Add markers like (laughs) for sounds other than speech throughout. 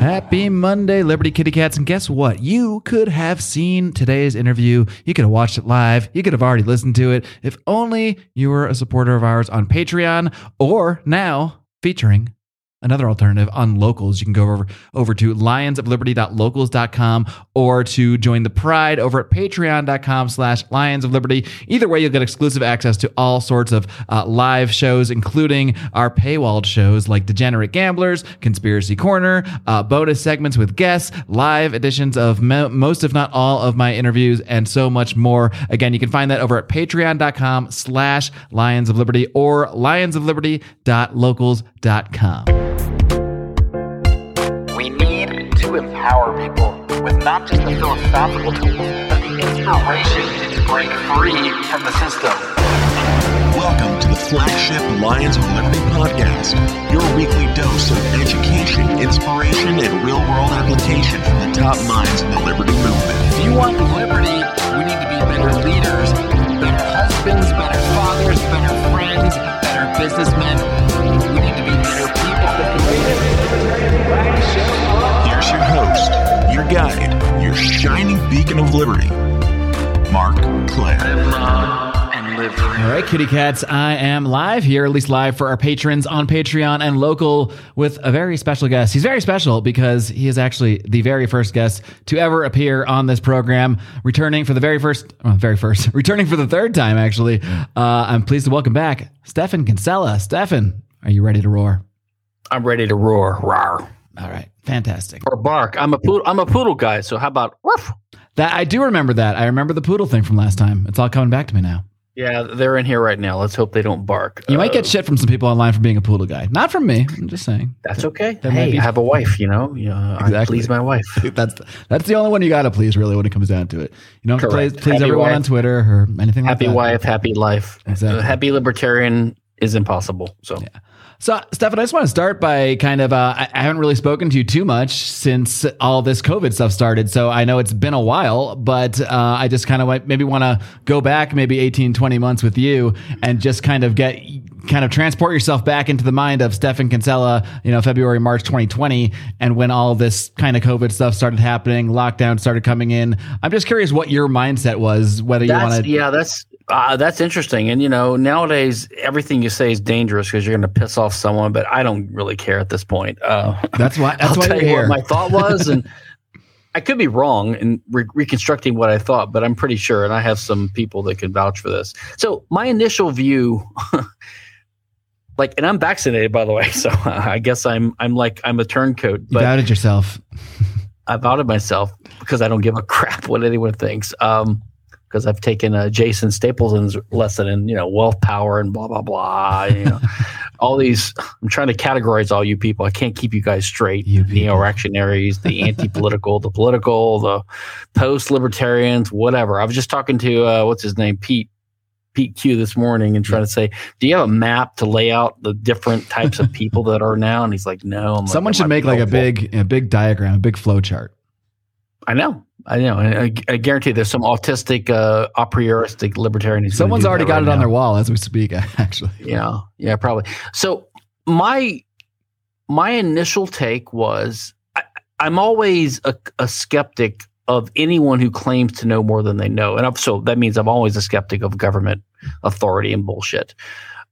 Happy Monday, Liberty Kitty Cats. And guess what? You could have seen today's interview. You could have watched it live. You could have already listened to it if only you were a supporter of ours on Patreon or now featuring another alternative on locals. You can go over, over to lionsofliberty.locals.com or to join the pride over at patreon.com slash lions of liberty. Either way, you'll get exclusive access to all sorts of uh, live shows, including our paywalled shows like Degenerate Gamblers, Conspiracy Corner, uh, bonus segments with guests, live editions of mo- most, if not all, of my interviews, and so much more. Again, you can find that over at patreon.com slash lions of liberty or lionsofliberty.locals.com. with not just the philosophical tools, but the inspiration to break free from the system. Welcome to the flagship Lions of Liberty podcast, your weekly dose of education, inspiration, and real world application from the top minds in the liberty movement. If you want liberty, we need to be better leaders, better husbands, better fathers, better friends, better businessmen. Guide, your shining beacon of liberty, Marc Clair. Live long and live free. All right, kitty cats, I am live here, at least live for our patrons on Patreon and local with a very special guest. He's very special because he is actually the very first guest to ever appear on this program, returning for the very first, well, very first, (laughs) returning for the third time, actually. Uh, I'm pleased to welcome back Stephan Kinsella. Stephan, are you ready to roar? I'm ready to roar, roar, All right, fantastic. or bark. I'm a poodle. I'm a poodle guy. So how about woof? That I do remember that. I remember the poodle thing from last time. It's all coming back to me now. Yeah, they're in here right now. Let's hope they don't bark. You might Uh, get shit from some people online for being a poodle guy. Not from me. I'm just saying. That's okay. That might hey, be- I have a wife. You know, you know I please my wife. (laughs) that's that's the only one you got to please, really, when it comes down to it. You don't have to please, please everyone wife. on Twitter or anything Happy like that. Happy wife, happy life. Exactly. A happy libertarian is impossible. So So, Stephan, I just want to start by kind of, uh, I haven't really spoken to you too much since all this COVID stuff started. So I know it's been a while, but uh, I just kind of maybe want to go back maybe 18, 20 months with you and just kind of get, kind of transport yourself back into the mind of Stephan Kinsella, you know, February, March 2020. And when all this kind of COVID stuff started happening, lockdown started coming in. I'm just curious what your mindset was, whether you that's want to. yeah, that's uh, that's interesting. And you know, nowadays everything you say is dangerous because you're going to piss off someone. But I don't really care at this point. Uh, (laughs) That's why, that's I'll why tell you're here. what my thought was, and (laughs) I could be wrong in re- reconstructing what I thought, but I'm pretty sure, and I have some people that can vouch for this. So my initial view, (laughs) like, and I'm vaccinated by the way, so I guess I'm I'm like I'm a turncoat, you but doubted yourself. I've outed myself because I don't give a crap what anyone thinks. Um, because I've taken uh, Jason Stapleton's lesson in you know wealth, power, and blah blah blah. You know, (laughs) all these. I'm trying to categorize all you people. I can't keep you guys straight. You neo-reactionaries, the anti-political, the political, the post-libertarians, whatever. I was just talking to uh, what's his name, Pete. Pete Q this morning and trying to say, do you have a map to lay out the different types of people that are now? And he's like, no. I'm Someone "That should make like a big, a big diagram, a big flow chart. I know. I know. And I, I guarantee there's some autistic, uh, a prioristic libertarian. Someone's already got right it on their wall as we speak. (laughs) Actually, Yeah. Yeah, probably. So my my initial take was I, I'm always a, a skeptic of anyone who claims to know more than they know, and I'm, so that means I'm always a skeptic of government authority and bullshit.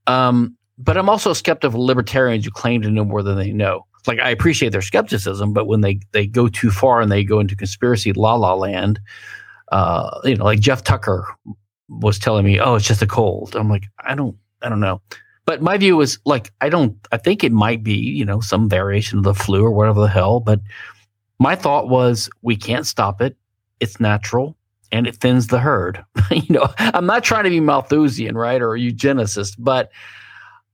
Um, but I'm also a skeptic of libertarians who claim to know more than they know. Like I appreciate their skepticism, but when they they go too far and they go into conspiracy la la land, uh, you know, like Jeff Tucker was telling me, "Oh, it's just a cold." I'm like, I don't, I don't know. But my view is like, I don't, I think it might be, you know, some variation of the flu or whatever the hell. But my thought was, we can't stop it. It's natural and it thins the herd. (laughs) you know, I'm not trying to be Malthusian, right, or eugenicist, but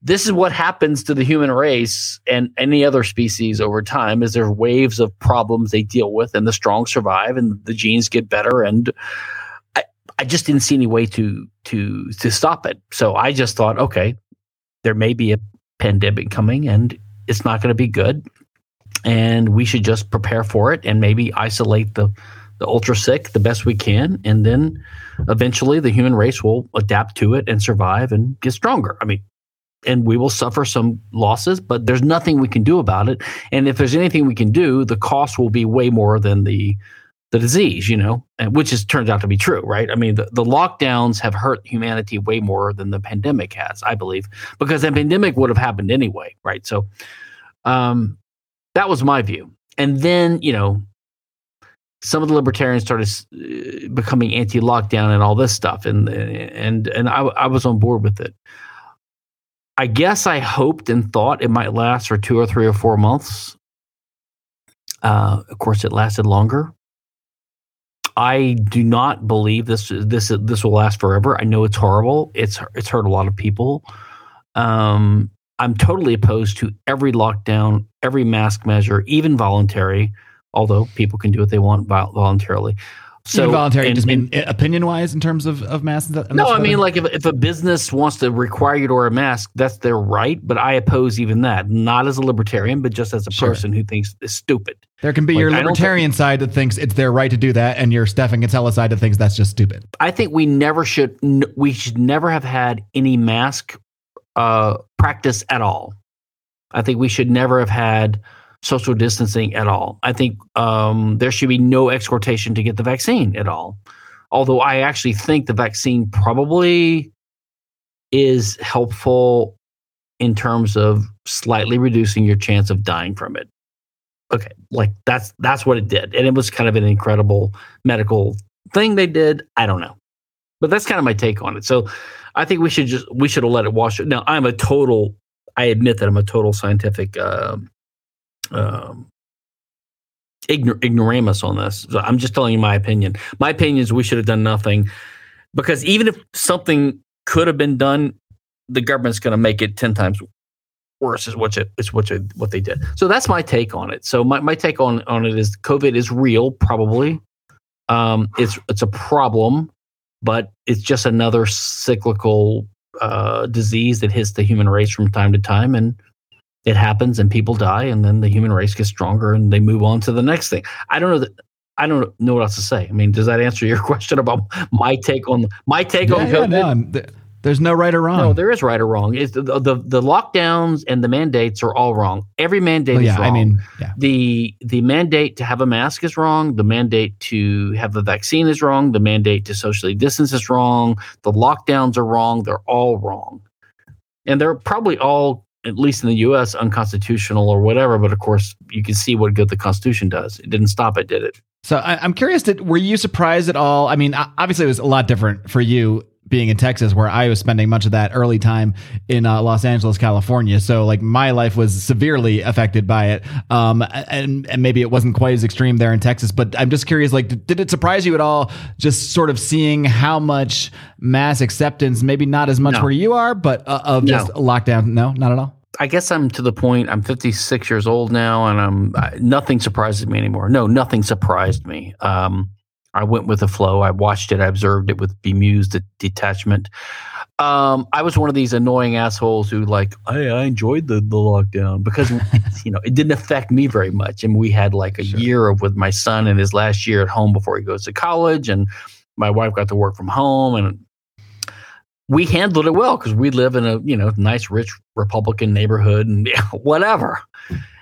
this is what happens to the human race and any other species over time is there waves of problems they deal with and the strong survive and the genes get better and I, I just didn't see any way to to to stop it. So I just thought, okay, there may be a pandemic coming and it's not going to be good and we should just prepare for it and maybe isolate the the ultra sick the best we can and then eventually the human race will adapt to it and survive and get stronger. I mean, and we will suffer some losses, but there's nothing we can do about it. And if there's anything we can do, the cost will be way more than the the disease, you know, and which is turns out to be true, right? I mean, the, the lockdowns have hurt humanity way more than the pandemic has, I believe, because the pandemic would have happened anyway, right? So, um, that was my view. And then, you know, some of the libertarians started becoming anti-lockdown and all this stuff, and and and I, I was on board with it. I guess I hoped and thought it might last for two or three or four months. Uh, of course, it lasted longer. I do not believe this this this will last forever. I know it's horrible. It's it's hurt a lot of people. Um, I'm totally opposed to every lockdown, every mask measure, even voluntary. Although people can do what they want voluntarily. So involuntary and, just mean opinion wise in terms of of masks. no, I mean like if if a business wants to require you to wear a mask, that's their right. But I oppose even that, not as a libertarian, but just as a sure. person who thinks it's stupid. There can be like, your libertarian th- side that thinks it's their right to do that, and your Stephan Kinsella side that thinks that's just stupid. I think we never should. We should never have had any mask uh, practice at all. I think we should never have had social distancing at all. I think um, there should be no exhortation to get the vaccine at all. Although I actually think the vaccine probably is helpful in terms of slightly reducing your chance of dying from it. Okay, like that's that's what it did, and it was kind of an incredible medical thing they did. I don't know, but that's kind of my take on it. So I think we should just we should have let it wash. Now I'm a total. I admit that I'm a total scientific uh, um, ignor- ignoramus on this. So I'm just telling you my opinion. My opinion is we should have done nothing because even if something could have been done, the government's going to make it 10 times worse is what, you, is what, what they did. So that's my take on it. So my, my take on, on it is COVID is real, probably. Um, it's, it's a problem, but it's just another cyclical uh, disease that hits the human race from time to time. And it happens and people die and then the human race gets stronger and they move on to the next thing. I don't know that I don't know what else to say. I mean, does that answer your (laughs) question about my take on my take yeah, on COVID? Yeah, no, there's no right or wrong. No, there is right or wrong. It's the, the, the lockdowns and the mandates are all wrong. Every mandate well, yeah, is wrong. I mean, yeah. the the mandate to have a mask is wrong. The mandate to have a vaccine is wrong. The mandate to socially distance is wrong. The lockdowns are wrong. They're all wrong, and they're probably all at least in the U.S., unconstitutional or whatever. But of course, you can see what good the Constitution does. It didn't stop it, did it? So I, am curious. That were you surprised at all? I mean, obviously, it was a lot different for you being in Texas, where I was spending much of that early time in uh, Los Angeles, California. So like my life was severely affected by it. Um, and, and maybe it wasn't quite as extreme there in Texas, but I'm just curious, like, did it surprise you at all? Just sort of seeing how much mass acceptance, maybe not as much no. where you are, but uh, of just lockdown. No, not at all. I guess I'm to the point. I'm 56 years old now, and I'm I, nothing surprises me anymore. No, nothing surprised me. Um, I went with the flow. I watched it. I observed it with bemused detachment. Um, I was one of these annoying assholes who like, hey, I enjoyed the, the lockdown because (laughs) you know it didn't affect me very much. And we had like a sure. year of with my son in his last year at home before he goes to college, and my wife got to work from home, and we handled it well because we live in a you know nice rich Republican neighborhood and (laughs) whatever.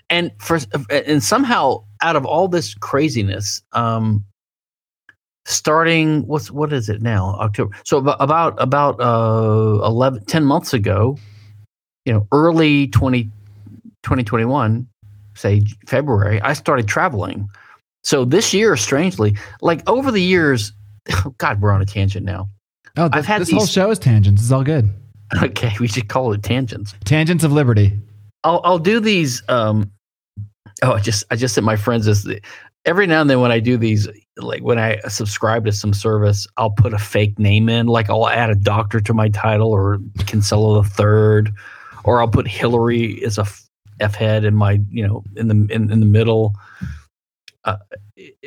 And for and somehow out of all this craziness, um, starting what's what is it now? October so about about uh 11 10 months ago you know early 20 2021 say february i started traveling. So this year strangely like over the years oh (laughs) god we're on a tangent now. Oh this, i've had this these, whole show is tangents. It's all good. Okay (laughs) we should call it tangents. Tangents of liberty. I'll i'll do these um oh i just i just sent my friends this every now and then when i do these like when I subscribe to some service, I'll put a fake name in, like I'll add a doctor to my title or Kinsella the third, or I'll put Hillary as a F head in my, you know, in the in, in the middle. Uh,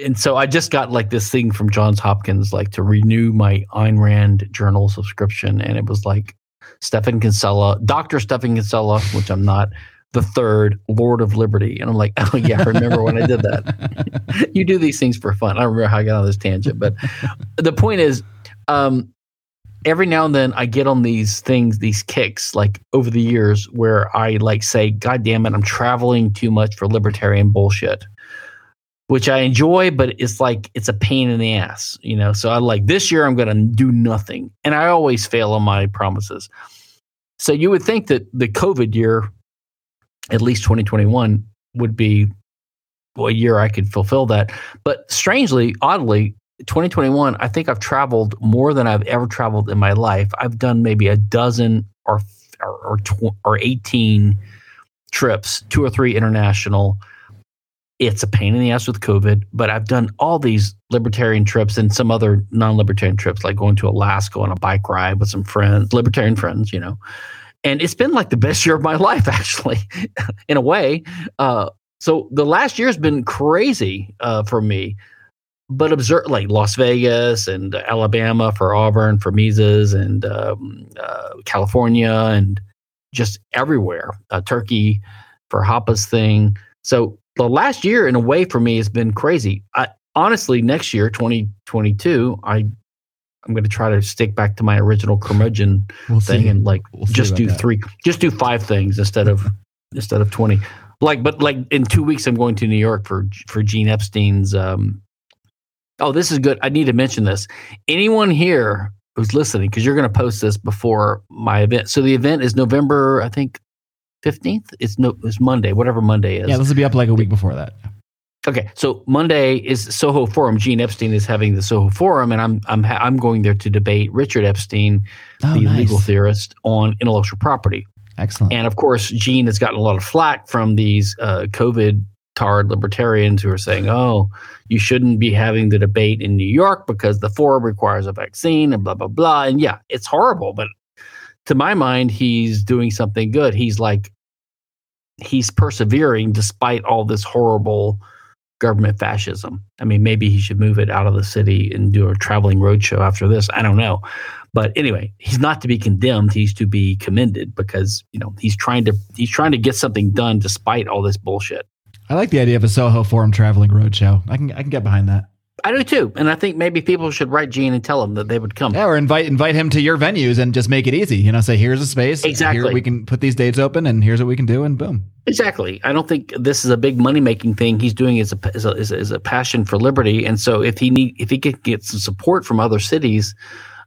and so I just got like this thing from Johns Hopkins, like to renew my Ayn Rand journal subscription, and it was like Stephan Kinsella, Doctor Stephan Kinsella, which I'm not the third Lord of Liberty. And I'm like, (laughs) oh, yeah, I remember when I did that. (laughs) you do these things for fun. I don't remember how I got on this tangent. But the point is, um, every now and then I get on these things, these kicks, like over the years, where I like say, "God damn it, I'm traveling too much for libertarian bullshit," which I enjoy, but it's like it's a pain in the ass, you know. So I like this year I'm going to do nothing, and I always fail on my promises. So you would think that the COVID year, at least 2021, would be a year I could fulfill that. But strangely, oddly, 2021, I think I've traveled more than I've ever traveled in my life. I've done maybe a dozen or or or, tw- or 18 trips, two or three international. It's a pain in the ass with COVID, but I've done all these libertarian trips and some other non-libertarian trips, like going to Alaska on a bike ride with some friends, libertarian friends, you know. And it's been like the best year of my (laughs) life, actually, in a way. Uh, so the last year's been crazy uh, for me but observe like Las Vegas and Alabama for Auburn for Mises and um, uh, California and just everywhere. Uh, Turkey for Hoppe's thing. So the last year, in a way, for me has been crazy. I honestly, next year, 2022, I I'm going to try to stick back to my original curmudgeon We'll thing see. and like We'll just do that. three, just do five things instead of (laughs) instead of 20. Like, but like in two weeks, I'm going to New York for for Gene Epstein's. Um, oh, this is good. I need to mention this. Anyone here who's listening, because you're going to post this before my event. So the event is November, I think, 15th. It's no, it's Monday, whatever Monday is. Yeah, this will be up like a week before that. Okay, so Monday is Soho Forum. Gene Epstein is having the Soho Forum, and I'm I'm ha- I'm going there to debate Richard Epstein, Oh, the nice. legal theorist, on intellectual property. Excellent. And of course, Gene has gotten a lot of flack from these uh, COVID tarred libertarians who are saying, "Oh, you shouldn't be having the debate in New York because the forum requires a vaccine and blah blah blah." And yeah, it's horrible, but to my mind, he's doing something good. He's like he's persevering despite all this horrible government fascism. I mean, maybe he should move it out of the city and do a traveling roadshow after this. I don't know. But anyway, he's not to be condemned. He's to be commended because, you know, he's trying to he's trying to get something done despite all this bullshit. I like the idea of a Soho Forum traveling roadshow. I can I can get behind that. I do too. And I think maybe people should write Gene and tell him that they would come. Yeah, or invite invite him to your venues and just make it easy. You know, say here's a space. Exactly. Here we can put these dates open, and here's what we can do, and boom. Exactly. I don't think this is a big money making thing. He's doing is a, is a is a is a passion for liberty, and so if he need if he could get some support from other cities,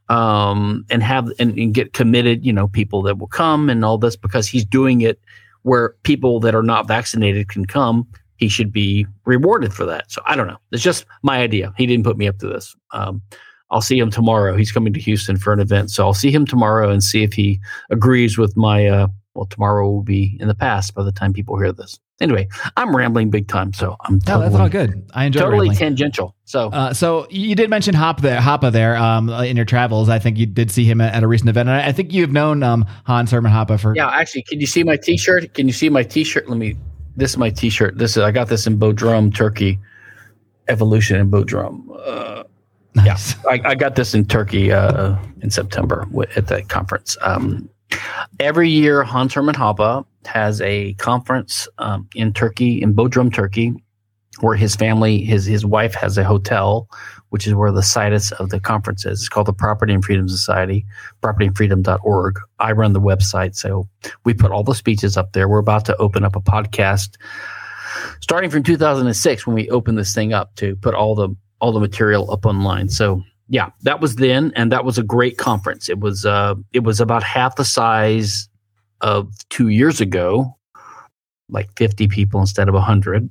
um, and have and, and get committed, you know, people that will come and all this because he's doing it where people that are not vaccinated can come. He should be rewarded for that. So I don't know. It's just my idea. He didn't put me up to this. Um, I'll see him tomorrow. He's coming to Houston for an event, so I'll see him tomorrow and see if he agrees with my. Uh, well, tomorrow will be in the past by the time people hear this. Anyway, I'm rambling big time, so I'm No, totally, that's all good. I enjoy totally rambling. tangential. So Uh, so you did mention Hop there, Hoppe there um, in your travels. I think you did see him at, a recent event. And I, I think you've known um, Hans Herman Hoppe for. yeah, actually, can you see my T-shirt? Can you see my T-shirt? Let me. This is my T-shirt. This is I got this in Bodrum, Turkey. Evolution in Bodrum. Uh, nice. I, I got this in Turkey uh, in September at that conference. Um, every year, Hans Herman Hoppe has a conference um, in Turkey, in Bodrum, Turkey, where his family, his his wife has a hotel, which is where the situs of the conference is. It's called the Property and Freedom Society, propertyandfreedom.org. I run the website, so we put all the speeches up there. We're about to open up a podcast starting from 2006 when we opened this thing up to put all the all the material up online. So yeah, that was then, and that was a great conference. It was uh, it was about half the size of two years ago, like 50 people instead of 100,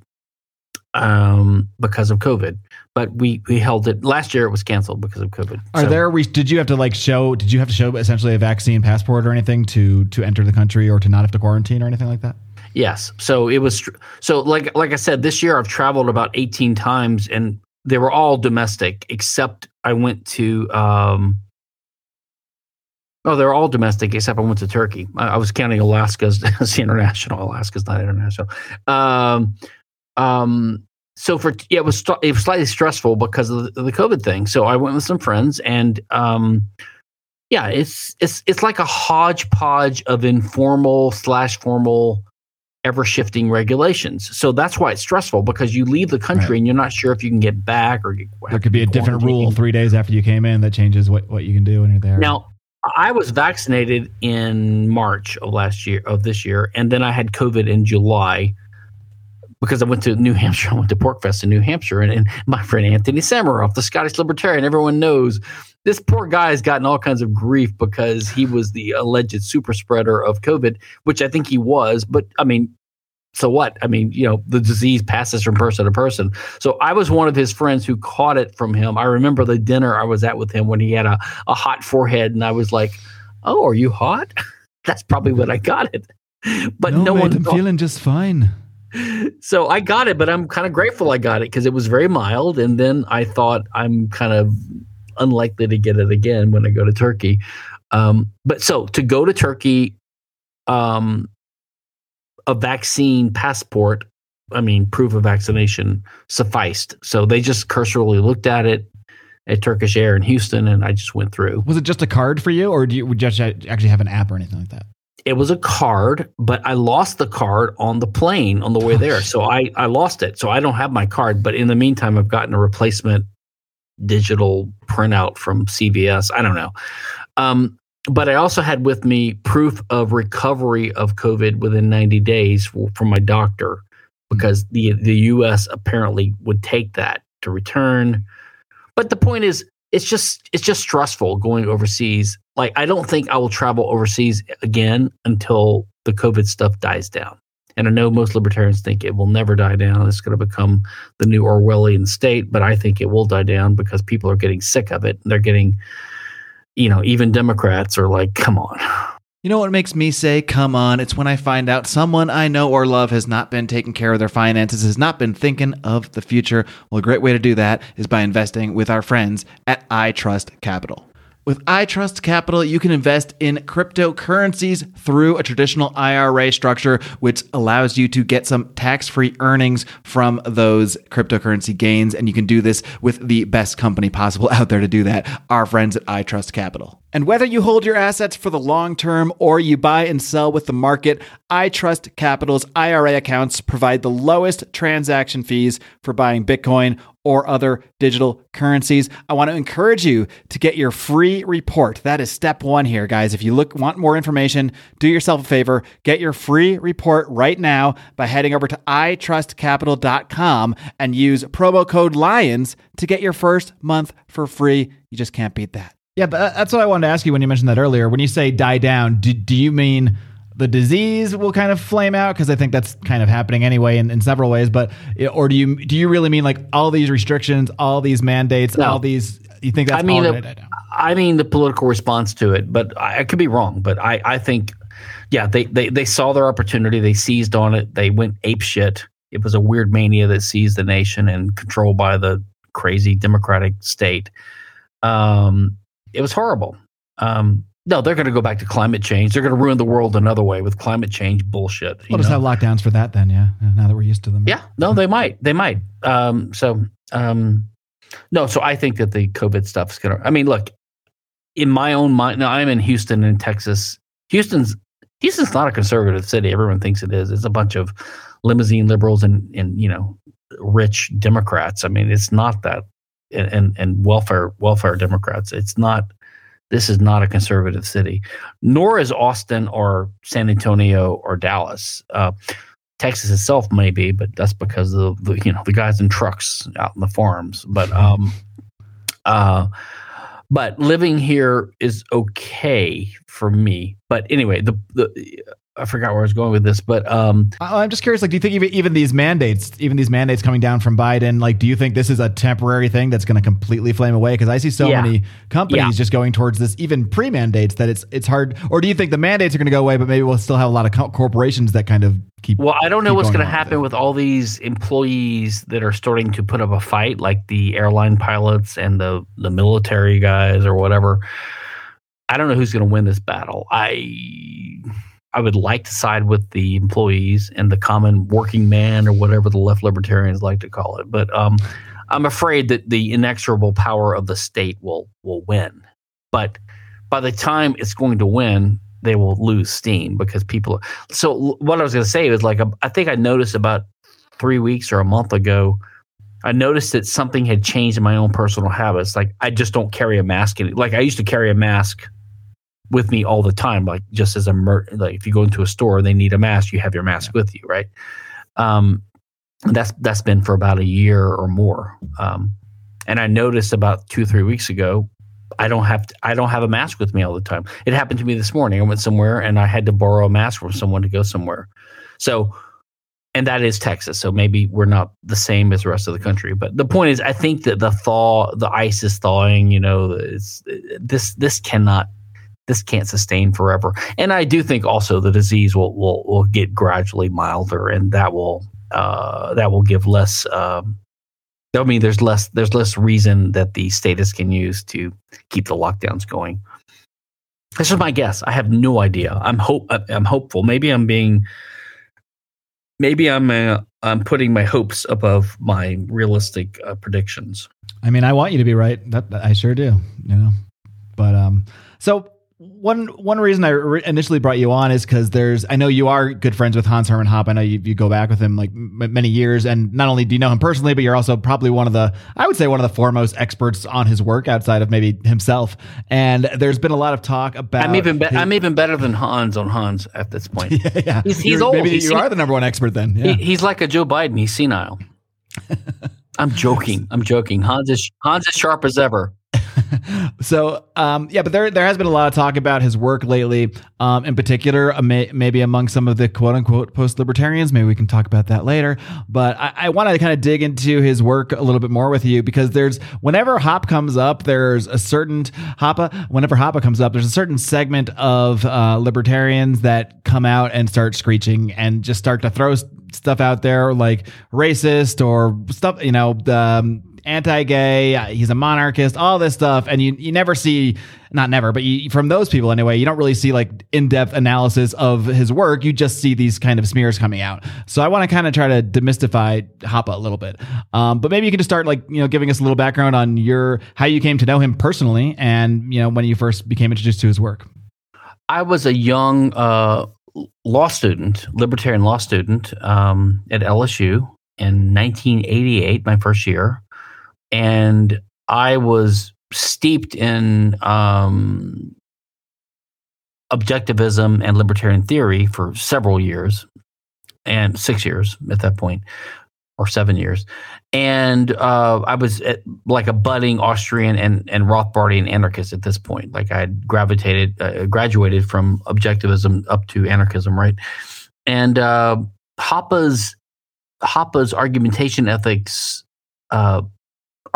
um, because of COVID. But we we held it last year. It was canceled because of COVID. Are So- there? Re- did you have to like show? Did you have to show essentially a vaccine passport or anything to to enter the country or to not have to quarantine or anything like that? Yes. So it was so like like I said, this year I've traveled about 18 times and they were all domestic except I went to um Oh, they're all domestic except I went to Turkey. I, I was counting Alaska as, as (laughs) international. Alaska's not international. Um, um, so for yeah, it was it was slightly stressful because of the, the COVID thing. So I went with some friends, and um, yeah, it's it's it's like a hodgepodge of informal slash formal ever shifting regulations. So that's why it's stressful because you leave the country Right. and you're not sure if you can get back or get, There could be a different rule three days after you came in that changes what, what you can do when you're there. Now, I was vaccinated in March of last year of this year, and then I had COVID in July because I went to New Hampshire. (laughs) I went to PorcFest in New Hampshire, and, and my friend Antony Sammeroff, the Scottish Libertarian, everyone knows this poor guy has gotten all kinds of grief because he was the alleged super spreader of COVID, which I think he was. But I mean, so what? I mean, you know, the disease passes from person to person. So I was one of his friends who caught it from him. I remember the dinner I was at with him when he had a, a hot forehead, and I was like, "Oh, are you hot?" (laughs) That's probably when I got it. But no, no one. I'm feeling just fine. So I got it, but I'm kind of grateful I got it because it was very mild. And then I thought I'm kind of unlikely to get it again when I go to Turkey. Um, but so to go to Turkey, um, a vaccine passport, I mean, proof of vaccination sufficed. So they just cursorily looked at it at Turkish Air in Houston, and I just went through. Was it just a card for you, or do you would you actually have an app or anything like that? It was a card, but I lost the card on the plane on the way there. So I, I lost it. So I don't have my card. But in the meantime, I've gotten a replacement digital printout from CVS. I don't know. Um, but I also had with me proof of recovery of COVID within 90 days from my doctor because the the US apparently would take that to return. But the point is it's just it's just stressful going overseas. Like I don't think I will travel overseas again until the COVID stuff dies down. And I know most libertarians think it will never die down. It's going to become the new Orwellian state, but I think it will die down because people are getting sick of it. They're getting, you know, even Democrats are like, come on. You know what makes me say, come on? It's when I find out someone I know or love has not been taking care of their finances, has not been thinking of the future. Well, a great way to do that is by investing with our friends at iTrust Capital. With iTrust Capital, you can invest in cryptocurrencies through a traditional IRA structure, which allows you to get some tax free earnings from those cryptocurrency gains. And you can do this with the best company possible (laughs) out there to do that our friends at iTrust Capital. And whether you hold your assets for the long term or you buy and sell with the market, iTrust Capital's IRA accounts provide the lowest transaction fees for buying Bitcoin or other digital currencies. I want to encourage you to get your free report. That is step 1 here, guys. If you look want more information, do yourself a favor, get your free report right now by heading over to itrustcapital.com and use promo code LIONS to get your first month for free. You just can't beat that. Yeah, but that's what I wanted to ask you when you mentioned that earlier. When you say die down, do, do you mean the disease will kind of flame out? Because I think that's kind of happening anyway in, in several ways. But or do you do you really mean like all these restrictions, all these mandates, No. all these? You think that's I mean, the- gonna die down? I mean the political response to it, but I, I could be wrong. But I, I think, yeah, they, they they saw their opportunity, they seized on it, they went ape shit. It was a weird mania that seized the nation and controlled by the crazy democratic state. Um, it was horrible. Um, no, they're going to go back to climate change. They're going to ruin the world another way with climate change bullshit. We'll just know? have lockdowns for that then. Yeah, yeah, now that we're used to them. Yeah, no, they might. They might. Um, so, um, no, so I think that the COVID stuff is going to, I mean, look, in my own mind, now I'm in Houston in Texas. Houston's, Houston's not a conservative city. Everyone thinks it is. It's a bunch of limousine liberals and, and, you know, rich Democrats. I mean, it's not that, and, and, welfare, welfare Democrats. It's not, this is not a conservative city, nor is Austin or San Antonio or Dallas. Uh, Texas itself may be, but that's because of the you know the guys in trucks out in the farms. But um, uh, but living here is okay for me. But anyway, the the I forgot where I was going with this, but um, I- I'm just curious. Like, do you think even even these mandates, even these mandates coming down from Biden, like, do you think this is a temporary thing that's going to completely flame away? Because I see so Yeah. many companies Yeah. just going towards this, even pre-mandates, that it's it's hard. Or do you think the mandates are going to go away, but maybe we'll still have a lot of co- corporations that kind of keep? Well, I don't know what's going going to along with happen with all these employees that are starting to put up a fight, like the airline pilots and the the military guys or whatever. I don't know who's going to win this battle. I I would like to side with the employees and the common working man or whatever the left libertarians like to call it, but um, I'm afraid that the inexorable power of the state will will win. But by the time it's going to win, they will lose steam because people. So what I was going to say is like um, I think I noticed about three weeks or a month ago. I noticed that something had changed in my own personal habits. Like I just don't carry a mask. Any, like I used to carry a mask with me all the time. Like just as a mer- like if you go into a store, and they need a mask, you have your mask with you, right? Um, that's that's been for about a year or more. Um, and I noticed about two three weeks ago, I don't have I don't have a mask with me all the time. It happened to me this morning. I went somewhere and I had to borrow a mask from someone to go somewhere. So, and that is Texas. So maybe we're not the same as the rest of the country. But the point is, I think that the thaw, the ice is thawing. You know, it's, this this cannot this can't sustain forever. And I do think also the disease will will will get gradually milder, and that will uh, that will give less. Um, I mean, there's less there's less reason that the status can use to keep the lockdowns going. This is my guess. I have no idea. I'm hope I'm hopeful. Maybe I'm being maybe I'm uh, I'm putting my hopes above my realistic uh, predictions. I mean, I want you to be right. That, that I sure do. You know, but um, so one one reason I initially brought you on is because there's I know you are good friends with Hans Herman Hoppe. I know you, you go back with him like m- many years, and not only do you know him personally, but you're also probably one of the I would say one of the foremost experts on his work outside of maybe himself. And there's been a lot of talk about. I'm even be- his- I'm even better than Hans on Hans at this point. (laughs) yeah, yeah. He's- he's old. Maybe He's you are the number one expert then. Yeah. He, he's like a Joe Biden. He's senile. (laughs) I'm joking. I'm joking. Hans is Hans is sharp as ever. (laughs) so um, yeah, but there there has been a lot of talk about his work lately, um, in particular, uh, may, maybe among some of the quote unquote post libertarians. Maybe we can talk about that later. But I, I want to kind of dig into his work a little bit more with you because there's whenever Hop comes up, there's a certain Hoppe. Whenever Hoppe comes up, there's a certain segment of uh, libertarians that come out and start screeching and just start to throw stuff out there like racist or stuff. You know, um, anti-gay uh, he's a monarchist all this stuff and you, you never see not never but you, from those people anyway you don't really see like in-depth analysis of his work. You just see these kind of smears coming out. So i want to kind of try to demystify Hoppe a little bit. Um, but maybe you can just start like you know giving us a little background on your how you came to know him personally and you know when you first became introduced to his work. I was a young uh, law student, libertarian law student um, at LSU in 1988, my first year, and I was steeped in um, objectivism and libertarian theory for several years, and six years at that point, or seven years. And uh, I was at, like a budding Austrian and, and Rothbardian anarchist at this point. Like I had gravitated, uh, graduated from objectivism up to anarchism, right? And uh, Hoppe's Hoppe's argumentation ethics uh,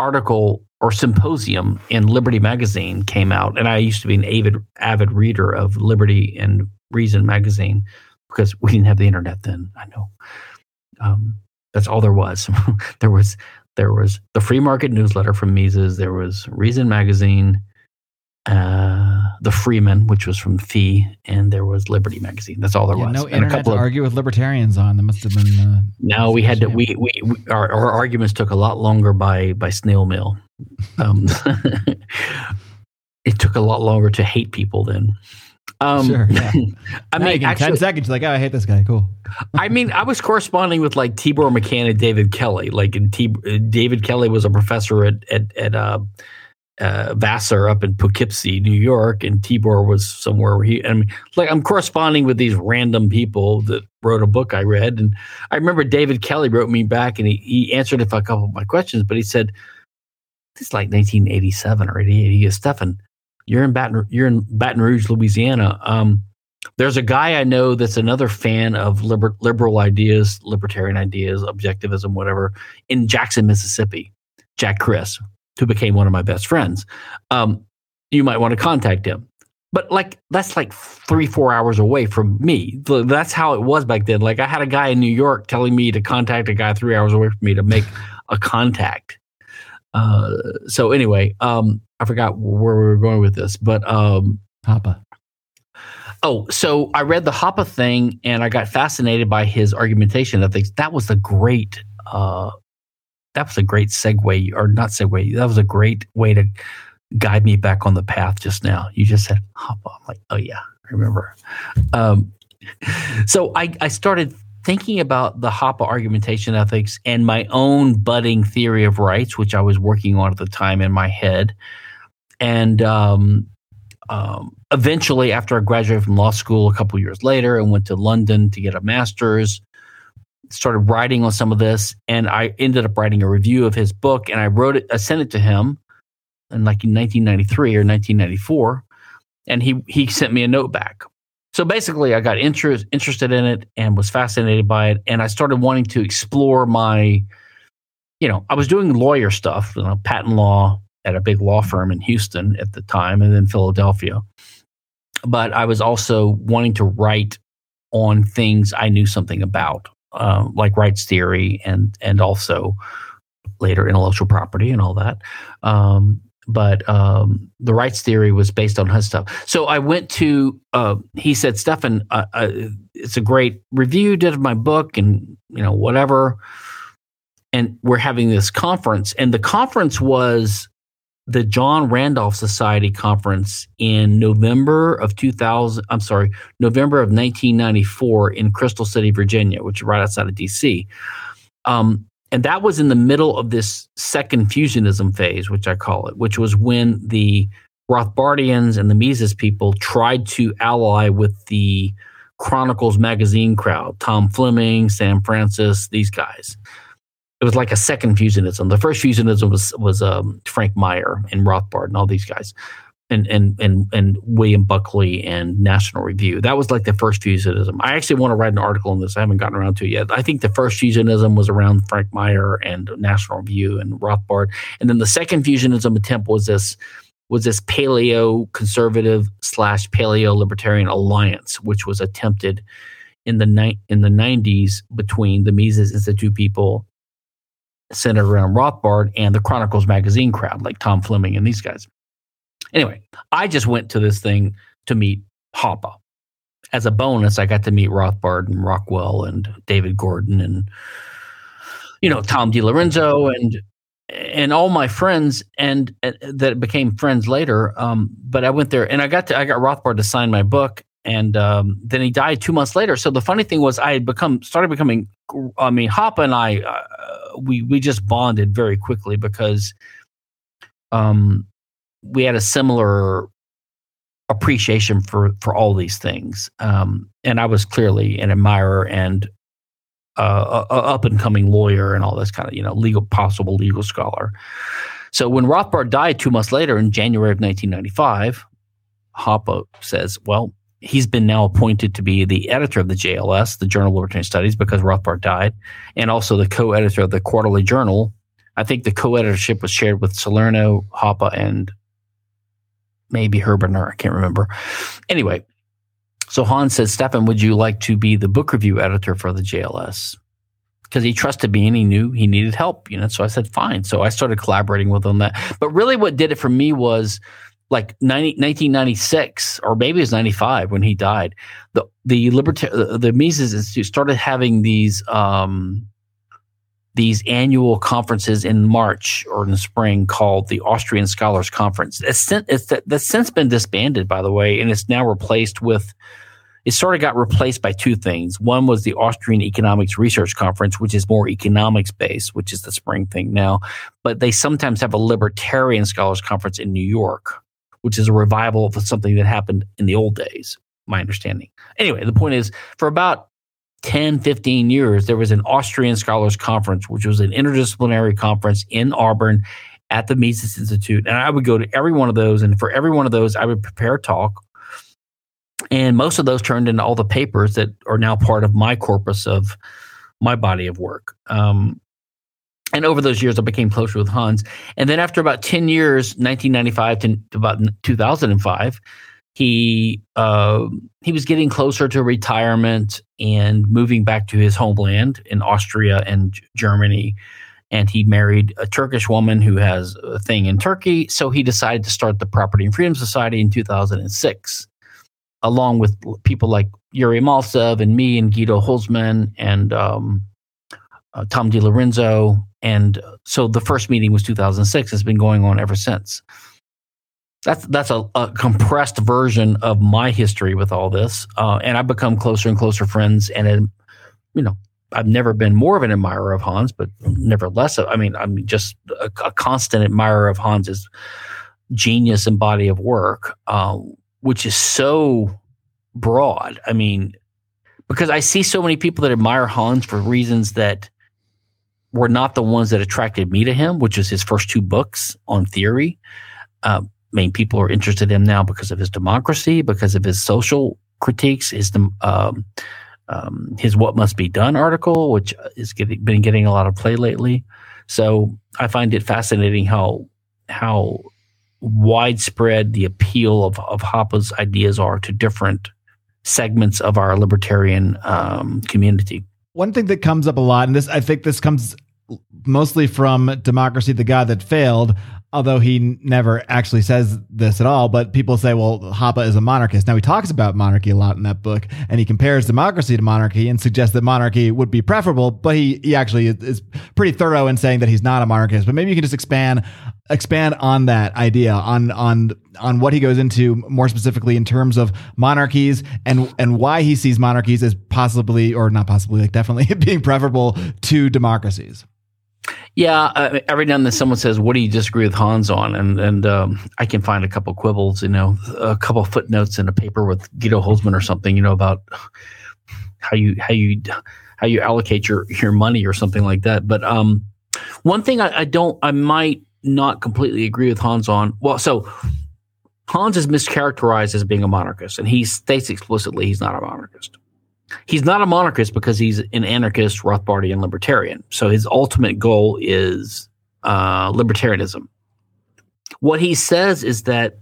article or symposium in Liberty magazine came out, and I used to be an avid avid reader of Liberty and Reason magazine because we didn't have the internet then. I know. Um, that's all there was. (laughs) there was there was the free market newsletter from Mises. There was Reason magazine, uh, the Freeman, which was from FEE, and there was Liberty magazine. That's all there Yeah, was. no and a couple to of argue with libertarians on that must have been uh, no, we had to. We, we, we our, our arguments took a lot longer by by snail mail. Um, (laughs) it took a lot longer to hate people then. Um, Sure, yeah. (laughs) I Now mean, get 10 seconds like oh i hate this guy cool I mean, I was corresponding with like Tibor Machan and David Kelley. Like, and T- David Kelley was a professor at at, at uh, uh, Vassar up in Poughkeepsie, New York, and Tibor was somewhere where he. Mean, like I'm corresponding with these random people that wrote a book I read, and I remember David Kelley wrote me back, and he he answered a couple of my questions, but he said, "This is like 1987 or 88." He goes, "Stephan, you're in Baton you're in Baton Rouge, Louisiana. Um, there's a guy I know that's another fan of liber- liberal ideas, libertarian ideas, objectivism, whatever, in Jackson, Mississippi. Jack Criss, who became one of my best friends. Um, you might want to contact him. But like that's like three, four hours away from me. That's how it was back then. Like I had a guy in New York telling me to contact a guy three hours away from me to make a contact. Uh, so anyway, um, I forgot where we were going with this, but um, Hoppe. Oh, so I read the Hoppe thing and I got fascinated by his argumentation. I think that was a great, uh, that was a great segue, or not segue. That was a great way to guide me back on the path just now. You just said Hoppe. I'm like, oh yeah, I remember. Um, (laughs) so I, I started thinking about the Hoppe argumentation ethics and my own budding theory of rights, which I was working on at the time in my head. And um, um, eventually, after I graduated from law school a couple years later, and went to London to get a master's, started writing on some of this, and I ended up writing a review of his book, and I wrote it, I sent it to him, in like 1993 or 1994, and he he sent me a note back. So basically, I got interest interested in it and was fascinated by it, and I started wanting to explore my, you know, I was doing lawyer stuff, you know, patent law at a big law firm in Houston at the time, and then Philadelphia. But I was also wanting to write on things I knew something about, um, like rights theory and and also later intellectual property and all that. Um, but um, the rights theory was based on his stuff. So I went to. Uh, he said, "Stephan, uh, uh, it's a great review did of my book, and you know whatever." And we're having this conference, and the conference was the John Randolph Society conference in November of 2000. I'm sorry, November of 1994 in Crystal City, Virginia, which is right outside of DC. Um, and that was in the middle of this second fusionism phase, which I call it, which was when the Rothbardians and the Mises people tried to ally with the Chronicles magazine crowd, Tom Fleming, Sam Francis, these guys. It was like a second fusionism. The first fusionism was was um, Frank Meyer and Rothbard and all these guys and and and and William Buckley and National Review. That was like the first fusionism. I actually want to write an article on this. I haven't gotten around to it yet. I think the first fusionism was around Frank Meyer and National Review and Rothbard, and then the second fusionism attempt was this was this paleo conservative slash paleo libertarian alliance, which was attempted in the ni- in the nineties between the Mises Institute people centered around Rothbard and the Chronicles magazine crowd, like Tom Fleming and these guys. Anyway, I just went to this thing to meet Hoppe. As a bonus, I got to meet Rothbard and Rockwell and David Gordon and you know Tom DiLorenzo and and all my friends and, and that became friends later. Um, but I went there and I got to I got Rothbard to sign my book and um, then he died two months later. So the funny thing was, I had become started becoming. I mean, Hoppe and I, uh, we we just bonded very quickly because um, we had a similar appreciation for for all these things. Um, and I was clearly an admirer and uh, a, a up and coming lawyer and all this kind of you know legal possible legal scholar. So when Rothbard died two months later in January of 1995, Hoppe says, "Well, he's been now appointed to be the editor of the JLS, the Journal of Libertarian Studies, because Rothbard died, and also the co-editor of the Quarterly Journal. I think the co-editorship was shared with Salerno, Hoppe, and maybe Herbener. I can't remember. Anyway, so Hans said, Stephan, would you like to be the book review editor for the JLS? Because he trusted me and he knew he needed help, you know. So I said, fine. So I started collaborating with him. on That, but really, what did it for me was like 90, 1996 or maybe it was 95 when he died. The the liberta- the Mises Institute started having these um, these annual conferences in March or in the spring called the Austrian Scholars Conference. It's, it's that's since been disbanded, by the way, and it's now replaced with. It sort of got replaced by two things. One was the Austrian Economics Research Conference, which is more economics based, which is the spring thing now. But they sometimes have a Libertarian Scholars Conference in New York, which is a revival of something that happened in the old days, my understanding. Anyway, the point is, for about 10, 15 years, there was an Austrian Scholars Conference, which was an interdisciplinary conference in Auburn at the Mises Institute. And I would go to every one of those. And for every one of those, I would prepare a talk. And most of those turned into all the papers that are now part of my corpus of my body of work. Um, and over those years, I became closer with Hans. And then after about 10 years, 1995 to about 2005, he uh, he was getting closer to retirement and moving back to his homeland in Austria and Germany. And he married a Turkish woman who has a thing in Turkey. So he decided to start the Property and Freedom Society in 2006, along with people like Yuri Maltsev and me and Guido Hülsmann and um, uh, Tom DiLorenzo. And so the first meeting was 2006. It's been going on ever since that's that's a, a, compressed version of my history with all this, uh, and I've become closer and closer friends. And it, you know, I've never been more of an admirer of Hans, but never less. Of, I mean, I'm just a, a, constant admirer of Hans's genius and body of work. Uh, which is so broad. I mean, because I see so many people that admire Hans for reasons that were not the ones that attracted me to him, which is his first two books on theory. Uh, I mean, people are interested in him now because of his democracy, because of his social critiques, his um, um, his "What Must Be Done" article, which has been getting a lot of play lately. So I find it fascinating how how widespread the appeal of of Hoppe's ideas are to different segments of our libertarian um, community. One thing that comes up a lot, and this I think this comes mostly from Democracy, the God That Failed, although he never actually says this at all. But people say, well, Hoppe is a monarchist. Now, he talks about monarchy a lot in that book, and he compares democracy to monarchy and suggests that monarchy would be preferable. But he, he actually is pretty thorough in saying that he's not a monarchist. But maybe you can just expand expand on that idea on on on what he goes into more specifically in terms of monarchies and and why he sees monarchies as possibly or not possibly like definitely (laughs) being preferable to democracies yeah, uh, every now and then someone says, "What do you disagree with Hans on?" And and um, I can find a couple quibbles, you know, a couple footnotes in a paper with Guido Hülsmann or something, you know, about how you how you how you allocate your your money or something like that. But um, one thing I, I don't, I might not completely agree with Hans on. Well, so Hans is mischaracterized as being a monarchist, and he states explicitly he's not a monarchist he's not a monarchist because he's an anarchist, Rothbardian libertarian. So his ultimate goal is uh, libertarianism. What he says is that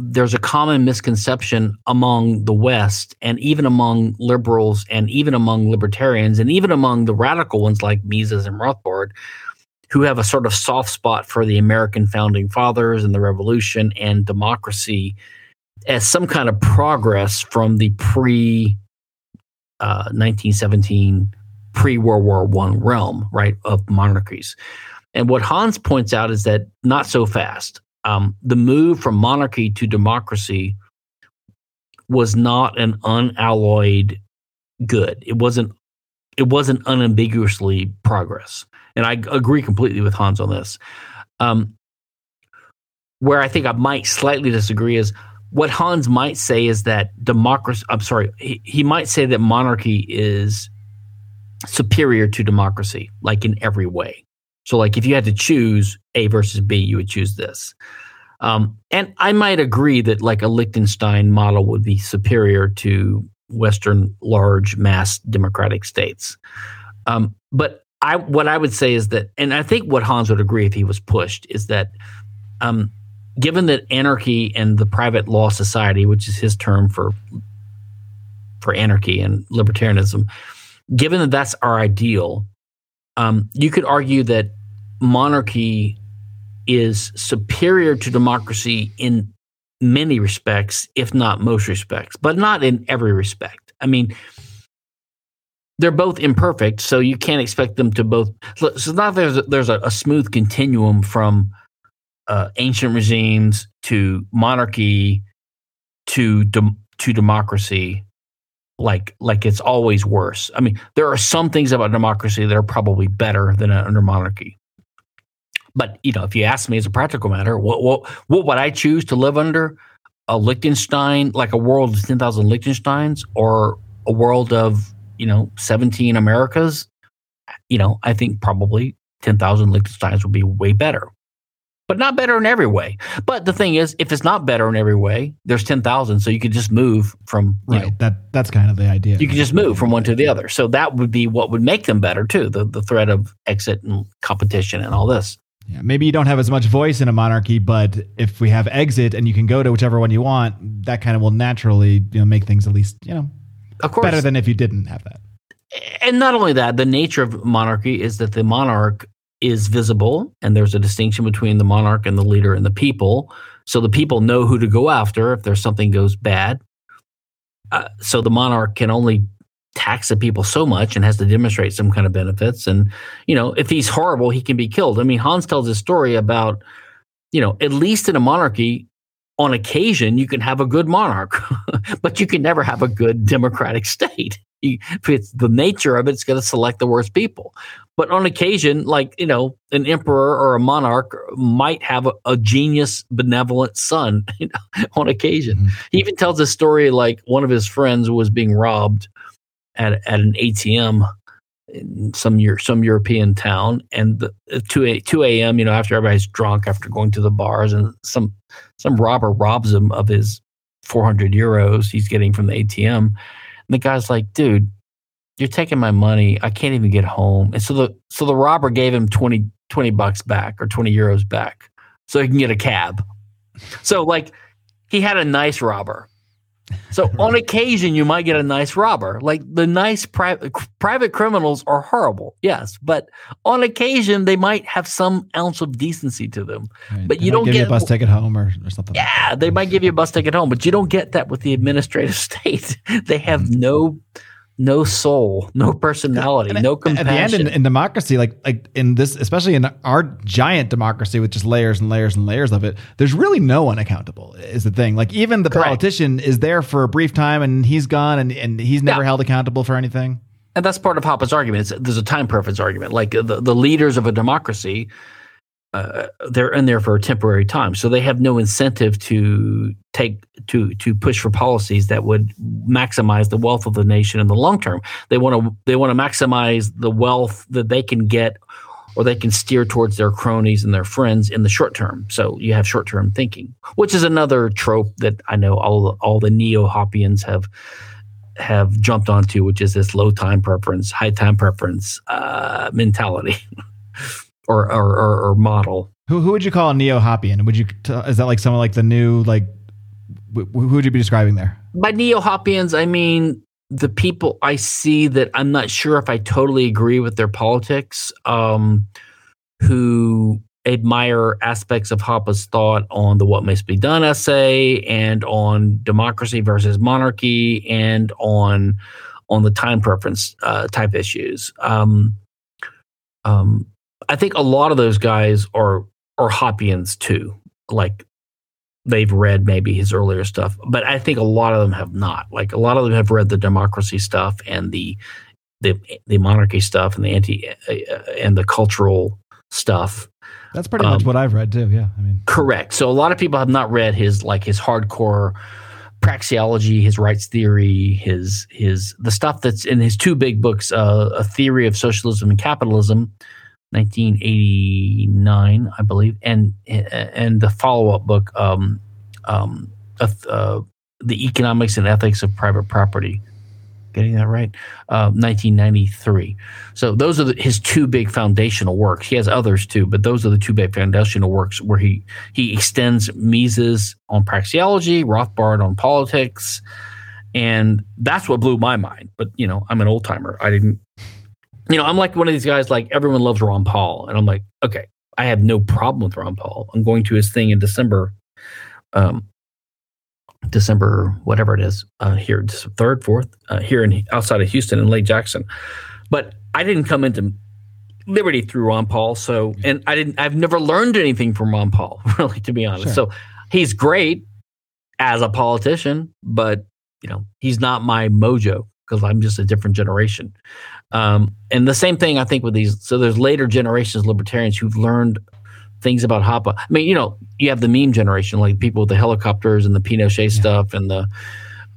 there's a common misconception among the West and even among liberals and even among libertarians and even among the radical ones like Mises and Rothbard who have a sort of soft spot for the American founding fathers and the revolution and democracy as some kind of progress from the pre 1917 uh, pre World War One realm, right, of monarchies. And what Hans points out is that not so fast. Um, the move from monarchy to democracy was not an unalloyed good. It wasn't. It wasn't unambiguously progress, and I agree completely with Hans on this. Um, where I think I might slightly disagree is what Hans might say is that democracy, I'm sorry, he, he might say that monarchy is superior to democracy, like in every way. So, like if you had to choose A versus B, you would choose this. Um, and I might agree that like a Liechtenstein model would be superior to Western large mass democratic states. Um, but I, what I would say is that, and I think what Hans would agree if he was pushed is that um, given that anarchy and the private law society, which is his term for for anarchy and libertarianism, given that that's our ideal, um, you could argue that monarchy is superior to democracy in many respects, if not most respects, but not in every respect. I mean, they're both imperfect, so you can't expect them to both. So not there's a, there's a, a smooth continuum from uh, ancient regimes to monarchy to de- to democracy like like it's always worse. I mean, there are some things about democracy that are probably better than under monarchy. But you know, if you ask me as a practical matter, what what what would I choose to live under? A Liechtenstein, like a world of ten thousand Liechtensteins, or a world of you know seventeen Americas? You know, I think probably ten thousand Liechtensteins would be way better but not better in every way. But the thing is, if it's not better in every way, there's ten thousand, so you could just move from right. Know, that that's kind of the idea. You could just move from one to the other. So that would be what would make them better too. The the threat of exit and competition and all this. Yeah, maybe you don't have as much voice in a monarchy, but if we have exit and you can go to whichever one you want, that kind of will naturally you know make things at least you know of course better than if you didn't have that. And not only that, the nature of monarchy is that the monarch is visible and there's a distinction between the monarch and the leader and the people. So the people know who to go after if there's something goes bad. Uh, so the monarch can only tax the people so much and has to demonstrate some kind of benefits. And you know if he's horrible he can be killed. I mean hans tells a story about you know at least in a monarchy on occasion you can have a good monarch (laughs) but you can never have a good democratic (laughs) state. You, it's the nature of it, it's going to select the worst people. But on occasion, like you know, an emperor or a monarch might have a, a genius, benevolent son. (laughs) You know, on occasion, Mhm. he even tells a story like one of his friends was being robbed at at an ATM in some year some European town, and the, at two a, two a.m. You know, after everybody's drunk after going to the bars, and some some robber robs him of his four hundred euros he's getting from the ATM. And the guy's like, "Dude, you're taking my money. I can't even get home." And so the so the robber gave him 20, 20 bucks back or twenty euros back, so he can get a cab. So like, he had a nice robber. So (laughs) on occasion, you might get a nice robber. Like the nice private private criminals are horrible, yes, but on occasion they might have some ounce of decency to them. Right. But They you don't give you a bus ticket home or, or something. like Yeah, they might give you a bus ticket home, but you don't get that with the administrative (laughs) state. They have mm. no no soul, no personality, And no at- At the compassion. end, in, in democracy, like like in this, especially in our giant democracy with just layers and layers and layers of it, there's really no one accountable. Is the thing. Like even the Correct. politician is there for a brief time and he's gone and, and he's never Yeah. held accountable for anything. and that's part of Hoppe's argument. It's, there's a time preference argument. Like the, the leaders of a democracy, uh, they're in there for a temporary time, so they have no incentive to take to to push for policies that would maximize the wealth of the nation in the long term. They want to they want to maximize the wealth that they can get, or they can steer towards their cronies and their friends in the short term. So you have short term thinking, which is another trope that I know all all the neo Hoppians have have jumped onto, which is this low time preference, high time preference uh, mentality (laughs) or, or, or, or model. Who who would you call a neo Hoppian? Would you is that like someone like the new like who would you be describing there? By neo Hoppians, I mean the people I see that I'm not sure if I totally agree with their politics, um, who admire aspects of Hoppe's thought on the What Must Be Done essay and on democracy versus monarchy and on on the time preference uh, type issues. Um, um, I think a lot of those guys are are Hoppians too. Like they've read maybe his earlier stuff, but I think a lot of them have not. Like a lot of them have read the democracy stuff and the the the monarchy stuff and the anti uh, and the cultural stuff. That's pretty much Um, what I've read too. Yeah, I mean, Correct. So a lot of people have not read his like his hardcore praxeology, his rights theory, his his the stuff that's in his two big books, uh, a theory of socialism and capitalism, 1989, I believe, and and the follow up book, um, um, of, uh, the economics and ethics of private property. Getting that right, uh, 1993. So those are the, his two big foundational works. He has others too, but those are the two big foundational works where he he extends Mises on praxeology, Rothbard on politics, and that's what blew my mind. But you know, I'm an old timer. I didn't, you know, I'm like one of these guys. Like everyone loves Ron Paul, and I'm like, okay, I have no problem with Ron Paul. I'm going to his thing in December. Um, December, whatever it is, uh, here, third, fourth, uh, here in outside of Houston in Lake Jackson. But I didn't come into Liberty through Ron Paul, so and I didn't. I've never learned anything from Ron Paul, (laughs) really, to be honest. Sure. So he's great as a politician, but you know he's not my mojo because I'm just a different generation. Um, and the same thing I think with these. So there's later generations of libertarians who've learned things about Hoppe. I mean, you know, you have the meme generation, like people with the helicopters and the Pinochet stuff and the,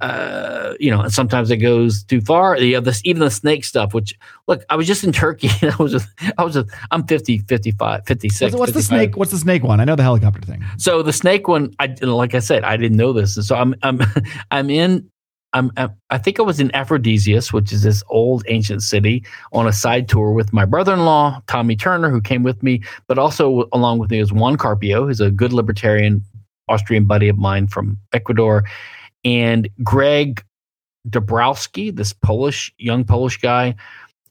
uh, you know, and sometimes it goes too far. You have this, even the snake stuff, which look, I was just in Turkey. (laughs) I was just, I was just, I'm 50, 55, 56. what's, what's the snake? What's the snake one? I know the helicopter thing. So the snake one, I like I said, I didn't know this, and so I'm I'm (laughs) I'm in. I'm, I'm think I was in Aphrodisias, which is this old ancient city, on a side tour with my brother-in-law Tommy Turner, who came with me, but also along with me was Juan Carpio, who's a good libertarian Austrian buddy of mine from Ecuador, and Greg Dabrowski, this Polish young Polish guy,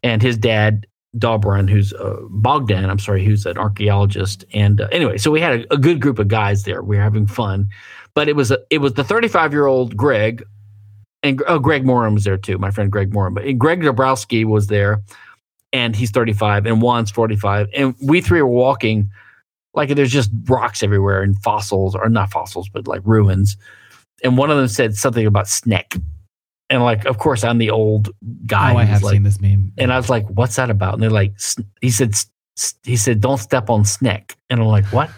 and his dad Dobrin, who's uh, Bogdan. I'm sorry, who's an archaeologist. And uh, anyway, so we had a, a good group of guys there. We were having fun, but it was a, it was the 35 year old Greg, and oh, Greg Morin was there too. My friend Greg Morin, but eh, Greg Dabrowski was there, and he's 35, and Juan's 45, and we three were walking. Like there's just rocks everywhere and fossils, or not fossils, but like ruins. And one of them said something about snake. and like, of course, I'm the old guy. oh, I have like, seen this meme. and I was like, "What's that about?" And they're like, "He said, he said, don't step on Snick." And I'm like, "What?"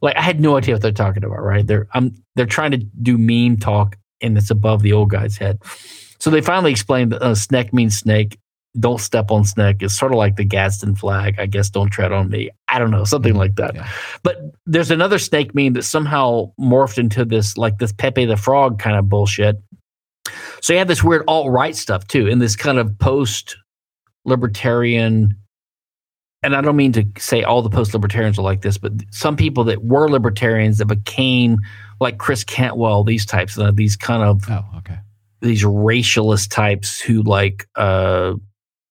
Like, I had no idea what they're talking about. Right? They're I'm they're trying to do meme talk, and it's above the old guy's head. So they finally explained that uh, Snick means snake. Don't step on snake. It's sort of like the Gadsden flag. I guess don't tread on me. I don't know, something like that. Yeah. But there's another snake meme that somehow morphed into this like this Pepe the Frog kind of bullshit. So you have this weird alt right stuff too, in this kind of post libertarian. And I don't mean to say all the post libertarians are like this, but some people that were libertarians that became like Chris Cantwell, these types, uh, these kind of Oh, okay. these racialist types who like uh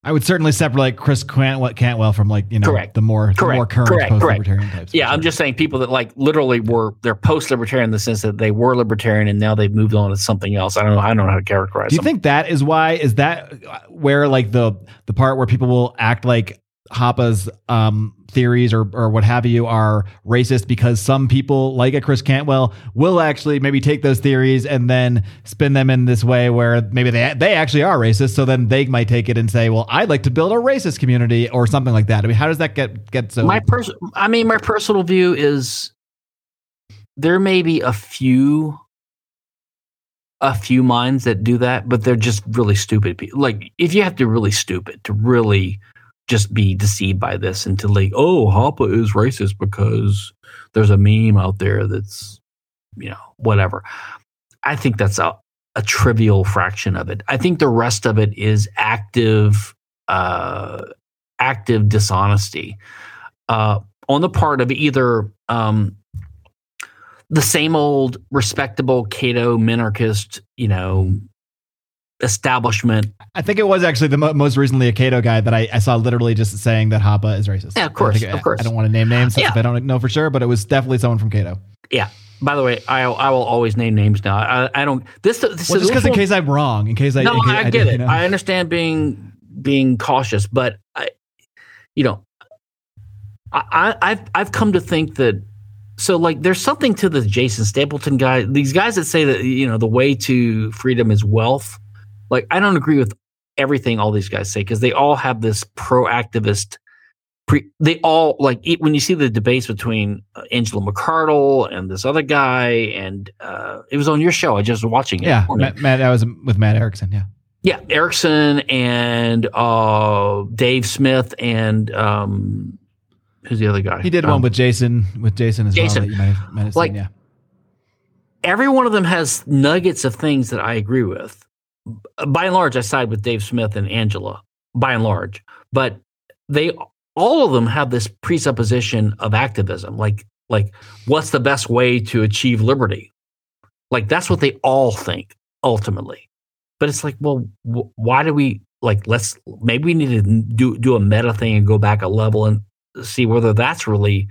I would certainly separate like Chris Cantwell, Cantwell from like you know Correct. the more the Correct. more current Correct. post Correct. libertarian types. yeah, I'm just saying people that like literally were they're post libertarian in the sense that they were libertarian and now they've moved on to something else. I don't know. I don't know how to characterize Do you them. think that is why? Is that where like the the part where people will act like Hoppe's um, theories or or what have you are racist because some people like a Chris Cantwell will actually maybe take those theories and then spin them in this way where maybe they they actually are racist. So then they might take it and say, well, I'd like to build a racist community or something like that. I mean, how does that get get so? my pers- I mean, my personal view is there may be a few a few minds that do that, but they're just really stupid people. Like if you have to really stupid to really just be deceived by this and to like, oh, Hoppe is racist because there's a meme out there that's, you know, whatever. I think that's a, a trivial fraction of it. I think the rest of it is active, uh, active dishonesty uh, on the part of either um, the same old respectable Cato minarchist, you know, establishment. I think it was actually the mo- most recently a Cato guy that I, I saw literally just saying that Hoppe is racist. Yeah, of course, I of course. I don't want to name names Yeah. if I don't know for sure, but it was definitely someone from Cato. Yeah. By the way, I I will always name names now. I, I don't. This, this Well, just because in case I'm wrong, in case I no, case I, get you it. know. I understand being being cautious, but I, you know, I, I I've I've come to think that so like there's something to the Jason Stapleton guy. These guys that say that you know the way to freedom is wealth. Like I don't agree with everything all these guys say because they all have this proactivist. Pre, they all like it, when you see the debates between uh, Angela McArdle and this other guy, and uh, it was on your show. I just was watching it. yeah. Matt, Matt, I was with Matt Erickson. Yeah, Yeah, Erickson and uh, Dave Smith and um, who's the other guy? he did Um, one with Jason with Jason as Jason. well. That you might have, might have Like- seen, yeah. every one of them has nuggets of things that I agree with. By and large, I side with Dave Smith and Angela. By and large, but they all of them have this presupposition of activism, like like what's the best way to achieve liberty? Like that's what they all think ultimately. But it's like, well, wh- why do we like? Let's maybe we need to do do a meta thing and go back a level and see whether that's really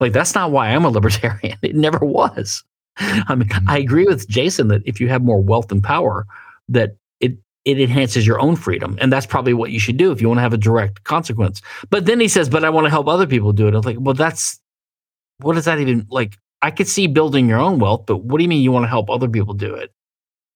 like that's not why I'm a (laughs) libertarian. It never was. I mean, mm-hmm. I agree with Jason that if you have more wealth and power, that it it enhances your own freedom, and that's probably what you should do if you want to have a direct consequence. But then he says, "But I want to help other people do it." I was like, "Well, that's what does that even like?" I could see building your own wealth, but what do you mean you want to help other people do it?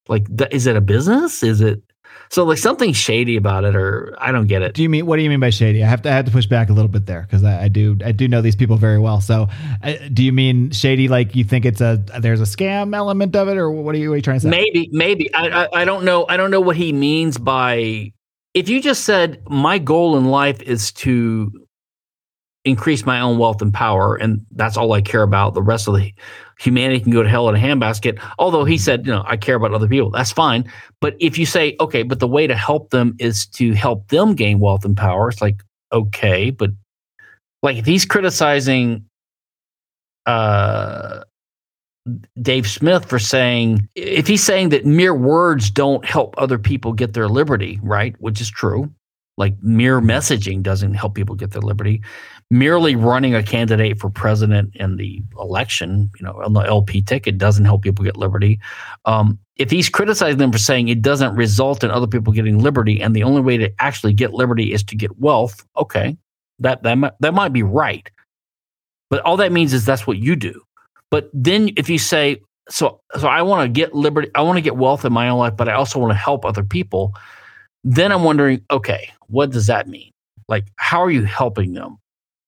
Like, is it a business? Is it so like something shady about it, or I don't get it. Do you mean what do you mean by shady? I have to I have to push back a little bit there because I, I do I do know these people very well. So, uh, do you mean shady like you think it's a there's a scam element of it, or what are you, what are you trying to say? Maybe, maybe I, I I don't know. I don't know what he means by. If you just said my goal in life is to increase my own wealth and power, and that's all I care about. The rest of the humanity can go to hell in a handbasket. Although he said, you know, I care about other people. That's fine. But if you say, okay, but the way to help them is to help them gain wealth and power, it's like okay, but like if he's criticizing uh Dave Smith for saying if he's saying that mere words don't help other people get their liberty, right? Which is true. Like mere messaging doesn't help people get their liberty. Merely running a candidate for president in the election, you know, on the LP ticket doesn't help people get liberty. Um, if he's criticizing them for saying it doesn't result in other people getting liberty, and the only way to actually get liberty is to get wealth, okay, that that might, that might be right. But all that means is that's what you do. But then if you say, so so I want to get liberty. I want to get wealth in my own life, but I also want to help other people. Then I'm wondering, okay, what does that mean? Like, how are you helping them?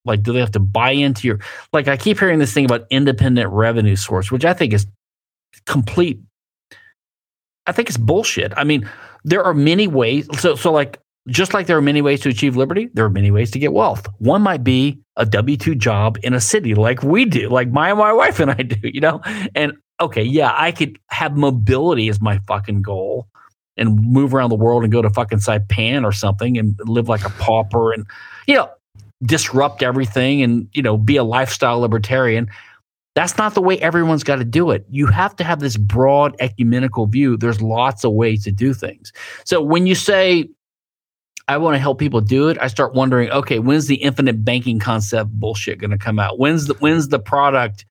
Like, do they have to buy into your? Like, I keep hearing this thing about independent revenue source, which I think is complete. I think it's bullshit. I mean, there are many ways. So, so like, just like there are many ways to achieve liberty, there are many ways to get wealth. One might be a W two job in a city, like we do, like my and my wife and I (laughs) do. You know, and okay, yeah, I could have mobility as my fucking goal and move around the world and go to fucking Saipan or something and live like a pauper and you know disrupt everything and you know be a lifestyle libertarian. That's not the way everyone's got to do it. You have to have this broad ecumenical view. There's lots of ways to do things. So when you say I want to help people do it, I start wondering, okay, when's the infinite banking concept bullshit going to come out? When's the when's the product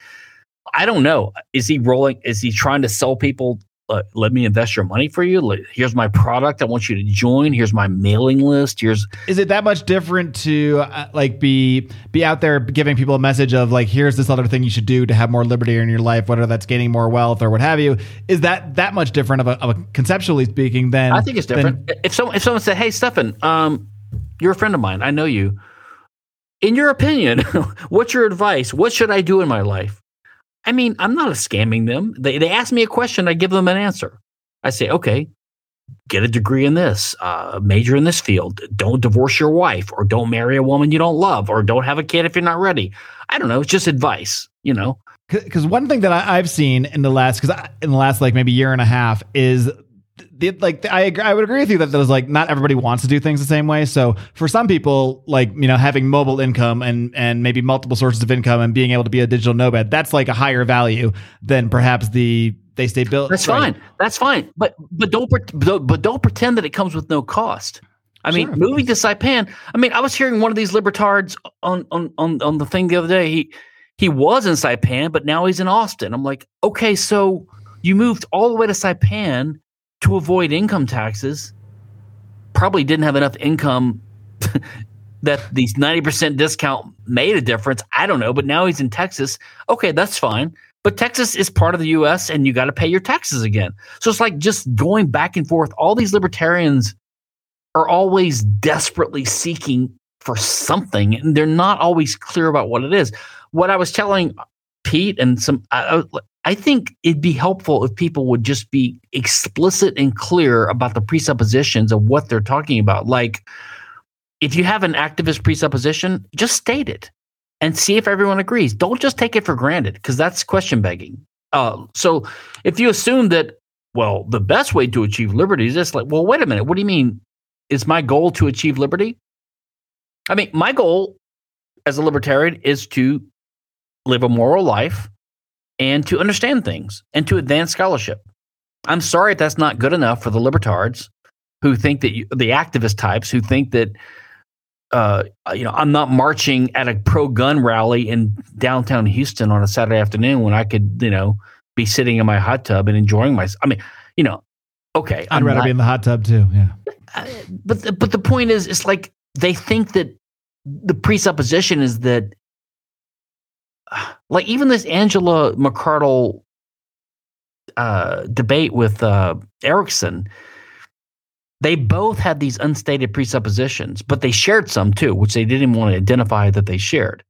I don't know. Is he rolling? Is he trying to sell people? Uh, let me invest your money for you. Here's my product. I want you to join. Here's my mailing list. Here's Is it that much different to uh, like be be out there giving people a message of like here's this other thing you should do to have more liberty in your life, whether that's gaining more wealth or what have you? Is that that much different of a, of a conceptually speaking Then I think it's different. if someone if someone said, "Hey, Stephan, um, you're a friend of mine. I know you. In your opinion, (laughs) what's your advice? What should I do in my life?" I mean, I'm not scamming them. They they ask me a question, I give them an answer. I say, okay, get a degree in this, uh, major in this field. Don't divorce your wife, or don't marry a woman you don't love, or don't have a kid if you're not ready. I don't know. It's just advice, you know. because one thing that I, I've seen in the last because in the last like maybe year and a half is the, like I agree, I would agree with you that there's like not everybody wants to do things the same way. So for some people, like you know having mobile income and and maybe multiple sources of income and being able to be a digital nomad, that's like a higher value than perhaps the they stay built. That's right. fine. That's fine. But but don't but don't- but don't pretend that it comes with no cost. I mean, Sure. moving to Saipan. I mean, I was hearing one of these libertards on on on on the thing the other day. He he was in Saipan, but now he's in Austin. I'm like, okay, so you moved all the way to Saipan to avoid income taxes. Probably didn't have enough income (laughs) that these 90% discount made a difference. I don't know, but now he's in Texas. Okay, that's fine. But Texas is part of the US and you got to pay your taxes again. So it's like just going back and forth. All these libertarians are always desperately seeking for something and they're not always clear about what it is. What I was telling Pete and some, I, I- think it'd be helpful if people would just be explicit and clear about the presuppositions of what they're talking about. Like, if you have an activist presupposition, just state it and see if everyone agrees. Don't just take it for granted because that's question begging. Uh, so if you assume that, well, the best way to achieve liberty is this, like, well, wait a minute. What do you mean? Is my goal to achieve liberty? I mean, my goal as a libertarian is to live a moral life and to understand things and to advance scholarship. I'm sorry if that's not good enough for the libertards who think that you, the activist types who think that uh, you know I'm not marching at a pro gun rally in downtown Houston on a Saturday afternoon when I could you know be sitting in my hot tub and enjoying myself. I mean, you know, okay, I'd I'm rather not- be in the hot tub too. Yeah. uh, but the, but the point is, it's like they think that the presupposition is that, (sighs) like even this Angela McArdle uh, debate with uh, Erickson, they both had these unstated presuppositions, but they shared some too, which they didn't want to identify that they shared.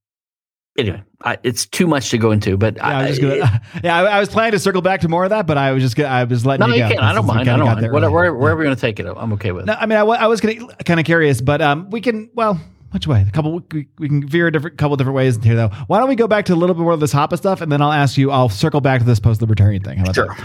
Anyway, I, it's too much to go into, but Yeah, I I, was just gonna, (laughs) yeah, I, I was planning to circle back to more of that, but I was just gonna, I was letting no, you you go. I don't mind. I don't mind. Whatever, wherever, wherever you're going to take it, I'm okay with. It. No, I mean, I, I was gonna kind of curious, but um, we can well, which way? A couple, we, we can veer a different couple different ways here though. Why don't we go back to a little bit more of this Hoppe stuff, and then I'll ask you. I'll circle back to this post-libertarian thing. How about Sure.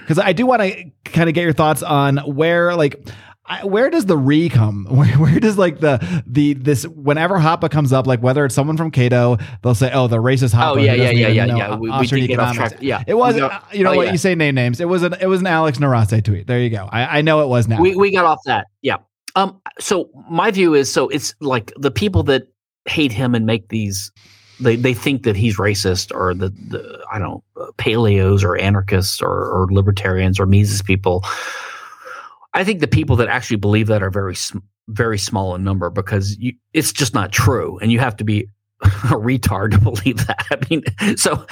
Because I do want to kind of get your thoughts on where like. I, where does the re come? (laughs) Where, where does like the the this whenever Hoppe comes up, like whether it's someone from Cato, they'll say, "Oh, the racist Hoppe." Oh, yeah, yeah, yeah, yeah, yeah. We- we did get off track. Yeah. it was. Uh, you know oh, what? yeah. You say name names. It was an it was an Alex Nowrasteh tweet. There you go. I, I know it was now. we we got off that. Yeah. Um. So my view is so it's like the people that hate him and make these. They, they think that he's racist or the, the I don't know, uh, paleos or anarchists or, or libertarians or Mises people. I think the people that actually believe that are very very small in number because you, it's just not true, and you have to be (laughs) a retard to (laughs) believe that. I mean, so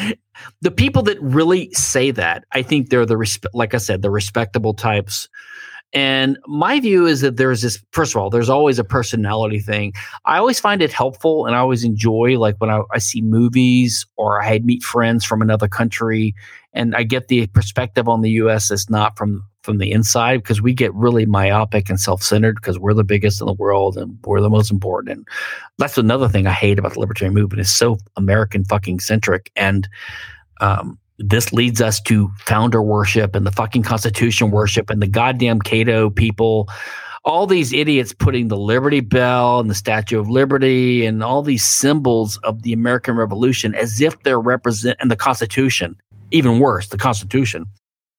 the people that really say that, I think they're the like I said, the respectable types. And my view is that there's this. First of all, there's always a personality thing. I always find it helpful, and I always enjoy like when I, I see movies or I meet friends from another country, and I get the perspective on the U.S. that's not from from the inside because we get really myopic and self-centered because we're the biggest in the world and we're the most important. And that's another thing I hate about the libertarian movement is so American fucking centric. And um, this leads us to founder worship and the fucking Constitution worship and the goddamn Cato people. All these idiots putting the Liberty Bell and the Statue of Liberty and all these symbols of the American Revolution as if they're represent and the Constitution, even worse, the Constitution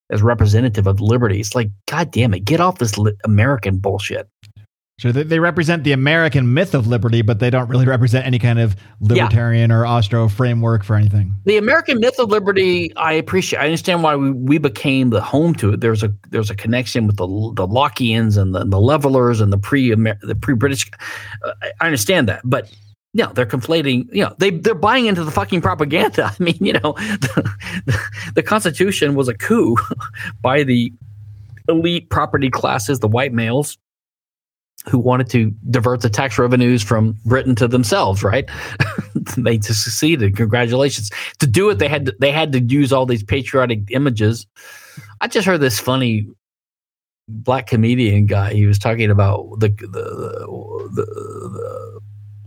as representative of liberty. It's like, God damn it, get off this li- American bullshit. Sure, they, they represent the American myth of liberty, but they don't really represent any kind of libertarian or Austro framework for anything. The American myth of liberty, I appreciate. I understand why we, we became the home to it. There's a there's a connection with the the Lockeans and the, the levelers and the pre the pre British. Uh, I understand that, but you know, they're conflating, you know, they, they're buying into the fucking propaganda. (laughs) I mean, you know, the, the, the Constitution was a coup (laughs) by the elite property classes, the white males who wanted to divert the tax revenues from Britain to themselves, right? (laughs) they succeeded. Congratulations. To do it, they had to, they had to use all these patriotic images. I just heard this funny black comedian guy. He was talking about the the the, the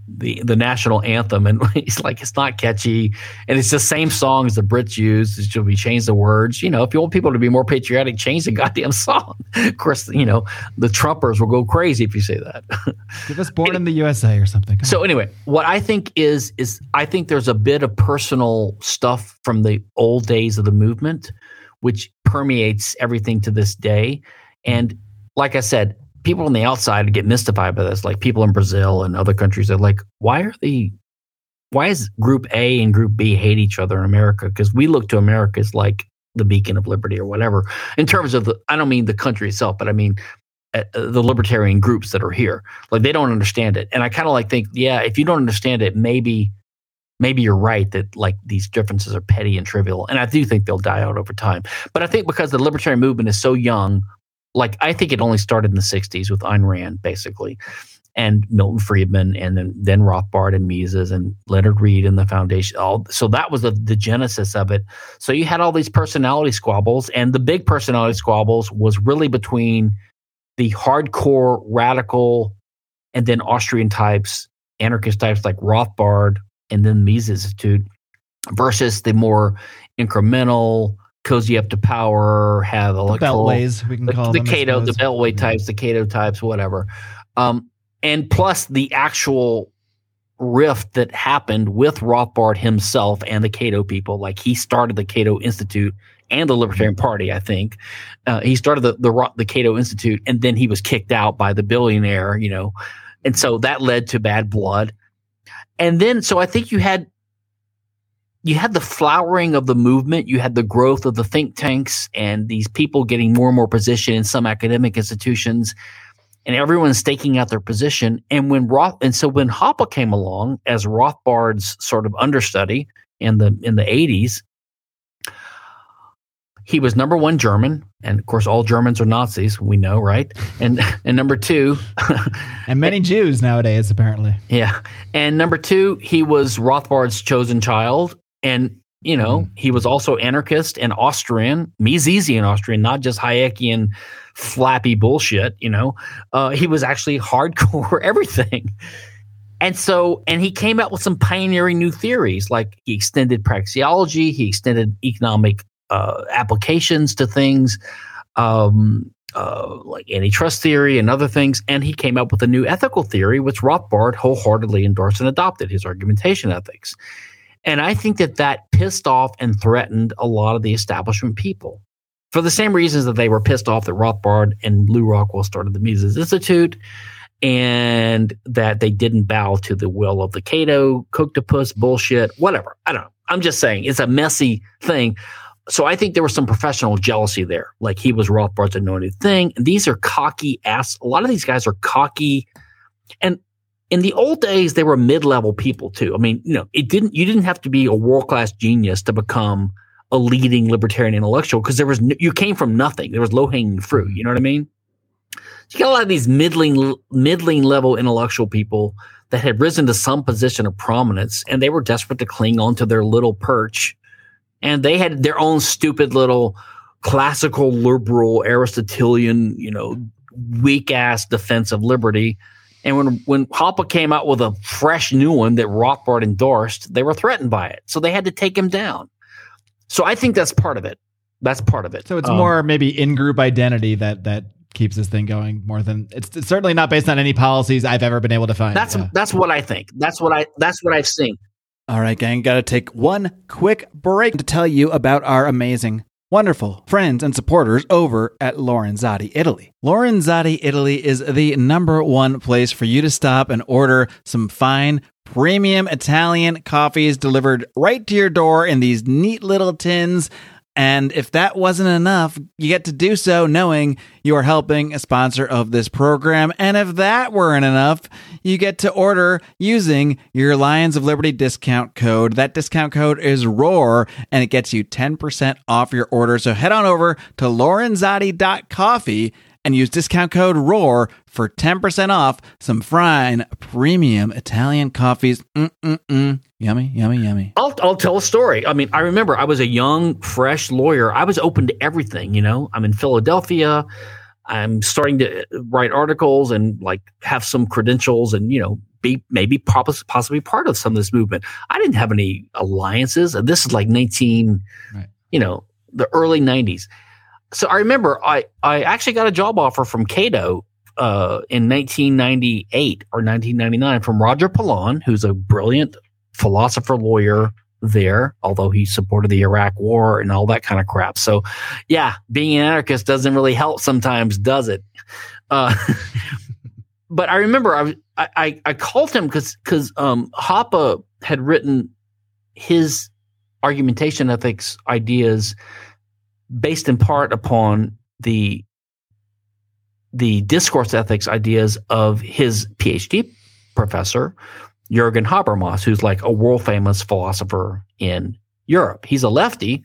the the national anthem, and (laughs) he's like, it's not catchy, and it's the same songs the Brits use. It should be change the words. You know, if you want people to be more patriotic, change the (laughs) goddamn song. of course, you know the Trumpers will go crazy if you say that. (laughs) Give us "Born in the USA" or something. Come so on. anyway, what I think is is I think there's a bit of personal stuff from the old days of the movement, which permeates everything to this day, and like I said, people on the outside get mystified by this. Like people in Brazil and other countries are like, why are the Why is Group A and Group B hate each other in America? Because we look to America as like the beacon of liberty or whatever. In terms of the, I don't mean the country itself, but I mean uh, the libertarian groups that are here. Like they don't understand it, and I kind of like think, yeah, if you don't understand it, maybe. Maybe you're right that like these differences are petty and trivial, and I do think they'll die out over time. But I think because the libertarian movement is so young, like I think it only started in the 60s with Ayn Rand, basically, and Milton Friedman, and then, then Rothbard and Mises and Leonard Read and the foundation. All so that was the, the genesis of it. So you had all these personality squabbles, and the big personality squabbles was really between the hardcore radical and then Austrian types, anarchist types like Rothbard and then Mises Institute versus the more incremental cozy up to power, have electoral beltways we can the, call the them. Cato, the. Beltway types, the Cato types, whatever. Um, and plus the actual rift that happened with Rothbard himself and the Cato people. Like he started the Cato Institute and the Libertarian Party, I think. Uh, he started the, the the Cato Institute, and then he was kicked out by the billionaire, you know, and so that led to bad blood. And then, so I think you had you had the flowering of the movement, you had the growth of the think tanks and these people getting more and more position in some academic institutions, and everyone's staking out their position. And when Roth and so when Hoppe came along as Rothbard's sort of understudy in the in the eighties, he was number one German, and of course all Germans are Nazis, we know, right? And (laughs) and number two, (laughs) and many Jews nowadays, apparently. yeah. And number two, he was Rothbard's chosen child. And, you know, he was also anarchist and Austrian, Misesian Austrian, not just Hayekian flappy bullshit, you know. Uh, he was actually (laughs) hardcore (laughs) everything. And so, and he came out with some pioneering new theories, like he extended praxeology, he extended economic uh, applications to things. Um, uh, like antitrust theory and other things. And he came up with a new ethical theory, which Rothbard wholeheartedly endorsed and adopted his argumentation ethics. And I think that that pissed off and threatened a lot of the establishment people for the same reasons that they were pissed off that Rothbard and Lew Rockwell started the Mises Institute and that they didn't bow to the will of the Cato, Kochtopus bullshit, whatever. I don't know. I'm just saying it's a messy thing so I think there was some professional jealousy there. Like he was Rothbard's anointed thing. These are cocky ass. A lot of these guys are cocky. And in the old days, they were mid-level people too. I mean, you know, it didn't you didn't have to be a world-class genius to become a leading libertarian intellectual because there was no, you came from nothing. There was low-hanging fruit. You know what I mean? you got a lot of these middling middling level intellectual people that had risen to some position of prominence and they were desperate to cling onto their little perch and they had their own stupid little classical liberal aristotelian you know weak ass defense of liberty and when when Hoppe came out with a fresh new one that Rothbard endorsed, they were threatened by it. So they had to take him down. So I think that's part of it. That's part of it. So it's Um, more maybe in group identity that that keeps this thing going more than it's, it's certainly not based on any policies I've ever been able to find. That's Yeah. that's what I think. That's what I that's what I've seen. All right, gang, got to take one quick break to tell you about our amazing, wonderful friends and supporters over at Lorenzotti Italy. Lorenzotti Italy is the number one place for you to stop and order some fine, premium Italian coffees delivered right to your door in these neat little tins. And if that wasn't enough, you get to do so knowing you are helping a sponsor of this program. And if that weren't enough, you get to order using your Lions of Liberty discount code. That discount code is ROAR and it gets you 10% off your order. So head on over to lorenzotti.coffee and use discount code ROAR for 10% off some fine premium Italian coffees. Mm-mm-mm. Yummy, yummy, yummy. I'll I'll tell a story. I mean, I remember I was a young, fresh lawyer. I was open to everything. You know, I'm in Philadelphia. I'm starting to write articles and like have some credentials and you know be maybe possibly part of some of this movement. I didn't have any alliances, and this is like 19, Right. you know, the early 90s. So I remember I I actually got a job offer from Cato uh, in 1998 or 1999 from Roger Pilon, who's a brilliant philosopher lawyer there, although he supported the Iraq war and all that kind of crap. So, yeah, being an anarchist doesn't really help sometimes, does it? Uh, (laughs) but I remember I, I, I, I called him because because um, Hoppe had written his argumentation ethics ideas based in part upon the the discourse ethics ideas of his PhD professor Jürgen Habermas, who's like a world famous philosopher in Europe. He's a lefty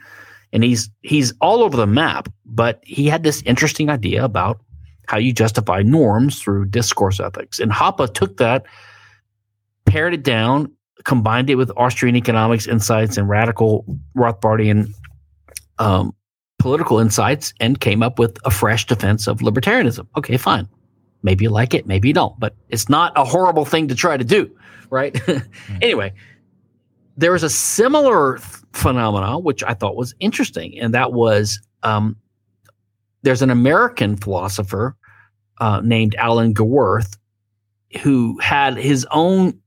and he's he's all over the map, but he had this interesting idea about how you justify norms through discourse ethics. And Hoppe took that, pared it down, combined it with Austrian economics insights and radical Rothbardian um, political insights, and came up with a fresh defense of libertarianism. Okay, fine. Maybe you like it, maybe you don't, but it's not a horrible thing to try to do, right? (laughs) anyway, there was a similar th- phenomena which I thought was interesting, and that was um, there's an American philosopher uh, named Alan Gewirth who had his own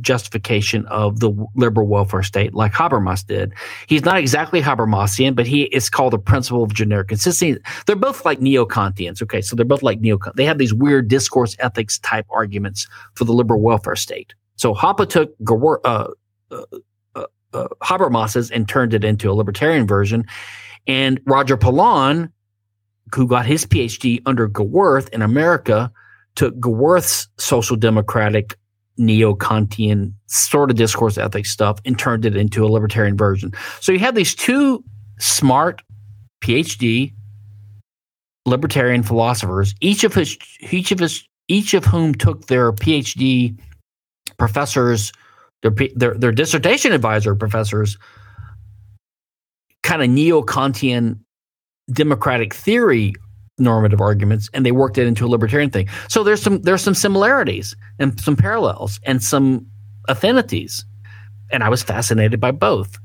justification of the liberal welfare state, like Habermas did. He's not exactly Habermasian, but he is called the principle of generic consistency. They're both like neo-Kantians. Okay, so they're both like neo. They have these weird discourse ethics type arguments for the liberal welfare state. So Hoppe took uh, uh, uh, uh, Habermas's and turned it into a libertarian version. And Roger Pilon, who got his PhD under Gewirth in America, took Gewirth's social democratic neo-Kantian sort of discourse ethics stuff and turned it into a libertarian version. So you have these two smart PhD libertarian philosophers, each of his each of his each of whom took their PhD professors, their their, their dissertation advisor professors, kind of neo-Kantian democratic theory normative arguments and they worked it into a libertarian thing. So there's some there's some similarities and some parallels and some affinities. And I was fascinated by both.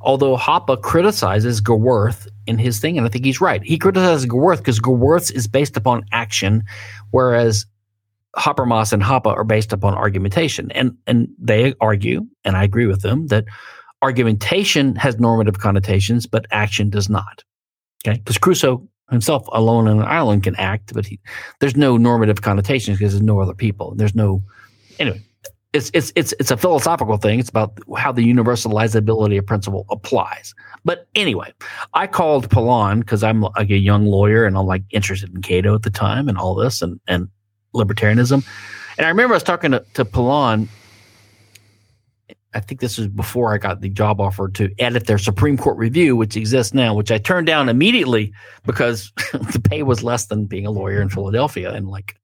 Although Hoppe criticizes Gewirth in his thing, and I think he's right. He criticizes Gewirth because Gewirth's is based upon action, whereas Habermas and Hoppe are based upon argumentation. And and they argue, and I agree with them, that argumentation has normative connotations, but action does not. Okay, because Crusoe himself alone on an island can act, but he, there's no normative connotations because there's no other people. There's no anyway. It's it's it's it's a philosophical thing. It's about how the universalizability of principle applies. But anyway, I called Pilon because I'm like a young lawyer and I'm like interested in Cato at the time and all this and and libertarianism. And I remember I was talking to, to Pilon. I think this was before I got the job offer to edit their Supreme Court review, which exists now, which I turned down immediately because (laughs) the pay was less than being a lawyer in Philadelphia. And like,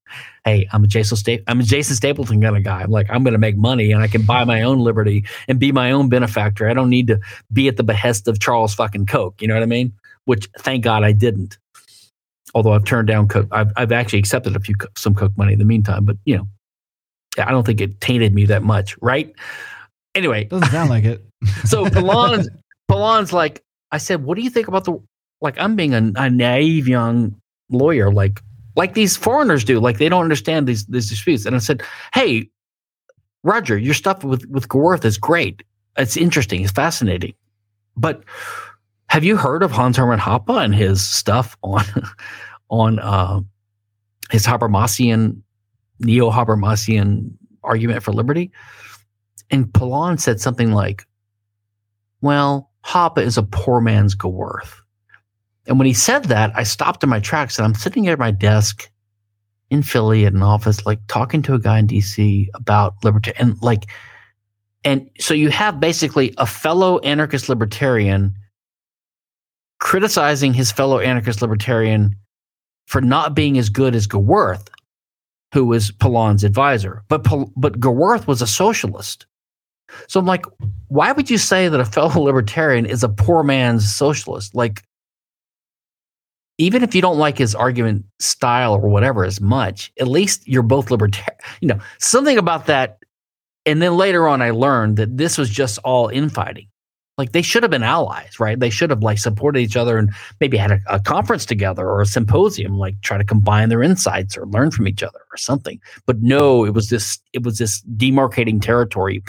hey, I'm a Jason Sta- I'm a Jason Stapleton kind of guy. I'm like, I'm going to make money and I can buy my own liberty and be my own benefactor. I don't need to be at the behest of Charles fucking Koch. You know what I mean? Which thank God I didn't. Although I've turned down Koch, I've, I've actually accepted a few some Koch money in the meantime. But you know, I don't think it tainted me that much, right? Anyway, Doesn't sound like it. (laughs) so Pilon's, Pilon's like, I said, what do you think about the, like, I'm being a, a naive young lawyer, like, like these foreigners do, like they don't understand these these disputes. And I said, hey, Roger, your stuff with with Gewirth is great. It's interesting. It's fascinating. But have you heard of Hans Hermann Hoppe and his stuff on (laughs) on uh, his Habermasian neo Habermasian argument for liberty? And Pilon said something like, well, Hoppe is a poor man's Gewirth. And when he said that, I stopped in my tracks and I'm sitting at my desk in Philly at an office, like talking to a guy in DC about liberty. And like, and so you have basically a fellow anarchist libertarian criticizing his fellow anarchist libertarian for not being as good as Gewirth, who was Pilon's advisor. But, but Gewirth was a socialist. So I'm like, why would you say that a fellow (laughs) libertarian is a poor man's socialist? Like, even if you don't like his argument style or whatever as much, at least you're both libertarian. You know, something about that. And then later on, I learned that this was just all infighting. Like they should have been allies, right? They should have like supported each other and maybe had a, a conference together or a symposium, like try to combine their insights or learn from each other or something. But no, it was this it was this demarcating territory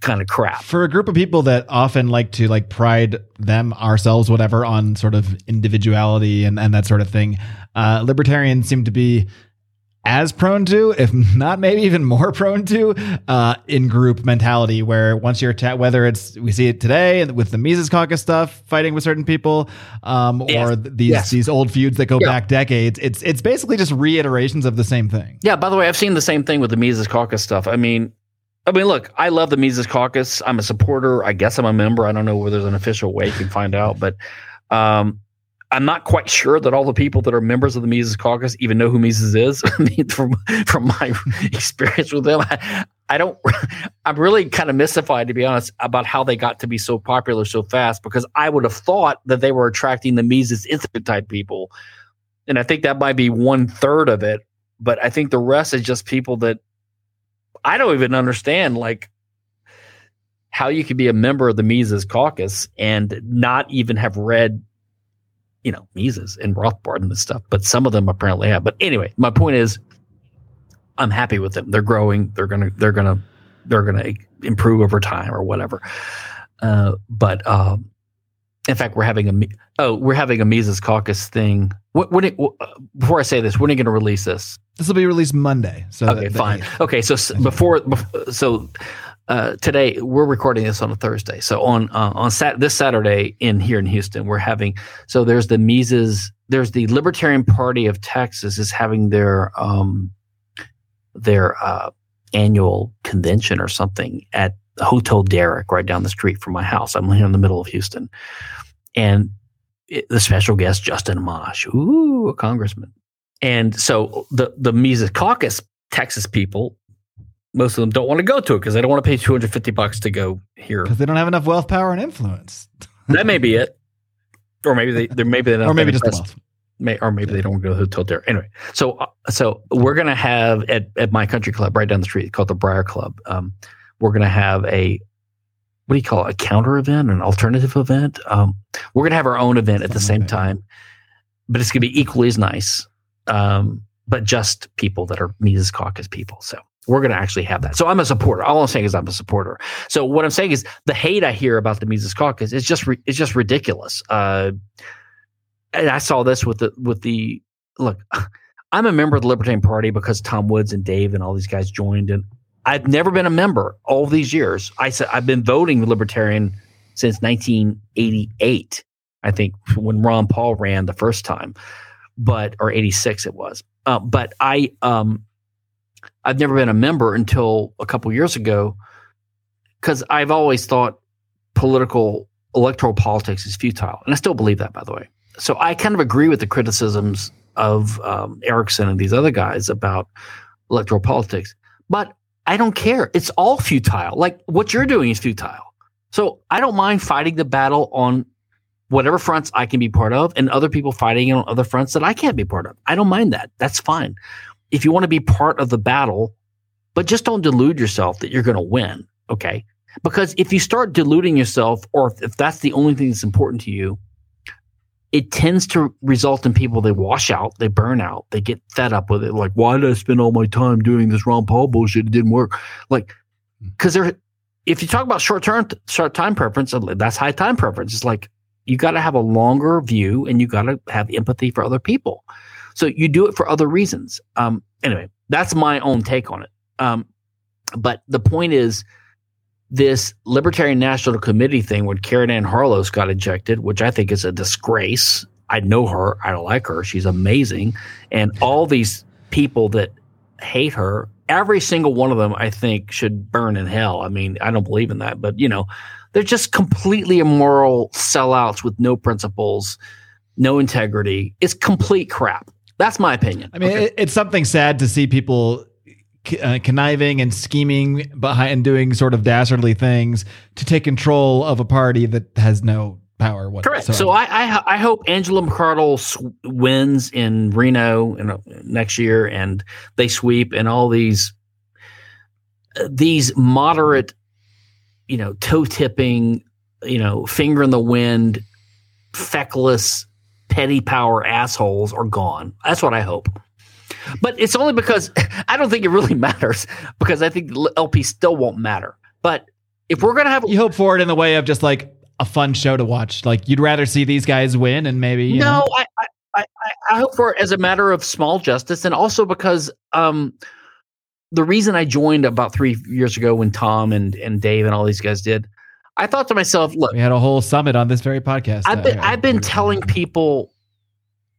kind of crap. For a group of people that often like to like pride them, ourselves, whatever, on sort of individuality and, and that sort of thing, uh, libertarians seem to be as prone to, if (laughs) not maybe even more prone to, uh, in group mentality. Where once you're ta- whether it's we see it today with the Mises Caucus stuff, fighting with certain people, um, Yes. or th- these Yes. these old feuds that go Yeah. back decades. It's it's basically just reiterations of the same thing. Yeah, by the way, I've seen the same thing with the Mises Caucus stuff. I mean, I mean, look, I love the Mises Caucus. I'm a supporter. I guess I'm a member. I don't know whether there's an official way you can find out, but um, I'm not quite sure that all the people that are members of the Mises Caucus even know who Mises is. (laughs) From from my (laughs) experience with them, I, I don't. (laughs) I'm really kind of mystified, to be honest, about how they got to be so popular so fast. Because I would have thought that they were attracting the Mises Institute type people, and I think that might be one third of it. But I think the rest is just people that I don't even understand, like how you could be a member of the Mises Caucus and not even have read, you know, Mises and Rothbard and this stuff. But some of them apparently have. But anyway, my point is, I'm happy with them. They're growing. They're gonna. They're gonna. They're gonna improve over time or whatever. Uh, but um, in fact, we're having a oh, we're having a Mises Caucus thing. What, when it, before I say this, when are you going to release this? This will be released Monday. So Okay, that- that- fine. Okay, so s- before, so uh, today we're recording this on a Thursday. So on uh, on sat this Saturday in here in Houston, we're having so there's the Mises, there's the Libertarian Party of Texas is having their um their uh, annual convention or something at Hotel Derek right down the street from my house. I'm here in the middle of Houston, and it, the special guest Justin Amash, ooh, a congressman. And so the the Mises Caucus Texas people, most of them don't want to go to it because they don't want to pay 250 bucks to go here. because they don't have enough wealth, power, and influence, (laughs) that may be it. Or maybe they, they're maybe not or maybe just wealth. May, or maybe they don't go to the hotel there. Anyway, so uh, so we're gonna have at, at my country club right down the street called the Briar Club. Um, we're gonna have a what do you call it? A counter event, an alternative event. Um, we're gonna have our own event at the same like time, but it's gonna be equally as nice. Um, but just people that are Mises Caucus people. So we're going to actually have that. So I'm a supporter. All I'm saying is I'm a supporter. So what I'm saying is the hate I hear about the Mises Caucus is just it's just ridiculous. Uh, and I saw this with the with the look. (laughs) I'm a member of the Libertarian Party because Tom Woods and Dave and all these guys joined, and I've never been a member all these years. I said I've been voting Libertarian since 1988. I think when Ron Paul ran the first time, but or 86 it was. Uh, but I um I've never been a member until a couple years ago because I've always thought political electoral politics is futile, and I still believe that, by the way. So I kind of agree with the criticisms of um, Erickson and these other guys about electoral politics, but I don't care. It's all futile. Like what you're doing is futile. So I don't mind fighting the battle on whatever fronts I can be part of, and other people fighting it on other fronts that I can't be part of. I don't mind that. That's fine. If you want to be part of the battle, but just don't delude yourself that you're going to win. Okay. Because if you start deluding yourself, or if, if that's the only thing that's important to you, it tends to result in people they wash out, they burn out, they get fed up with it. Like, why did I spend all my time doing this Ron Paul bullshit? It didn't work. Like, hmm. because there, if you talk about short term, short time preference, that's high time preference. It's like you got to have a longer view and you got to have empathy for other people. So you do it for other reasons. Um, anyway, that's my own take on it. Um, but the point is, this Libertarian National Committee thing when Caryn Ann Harlos got ejected, which I think is a disgrace. I know her. I like her. She's amazing. And all these people that hate her, every single one of them, I think, should burn in hell. I mean, I don't believe in that, but you know, they're just completely immoral sellouts with no principles, no integrity. It's complete crap. That's my opinion. I mean, Okay. it, it's something sad to see people uh, conniving and scheming behind and doing sort of dastardly things to take control of a party that has no power whatsoever. Correct. So I, I I hope Angela McArdle sw- wins in Reno in, uh, next year, and they sweep, and all these uh, these moderate, you know, toe tipping, you know, finger in the wind, feckless, petty power assholes are gone. That's what I hope. But it's only because (laughs) I don't think it really (laughs) matters because I think LP still won't matter. But if we're gonna have you hope for it in the way of just like a fun show to watch. Like you'd rather see these guys win and maybe you no, know, I, I, I, I hope for it as a matter of small justice, and also because um, the reason I joined about three years ago when Tom and and Dave and all these guys did, I thought to myself, look, we had a whole summit on this very podcast. I've been Uh, I've been telling people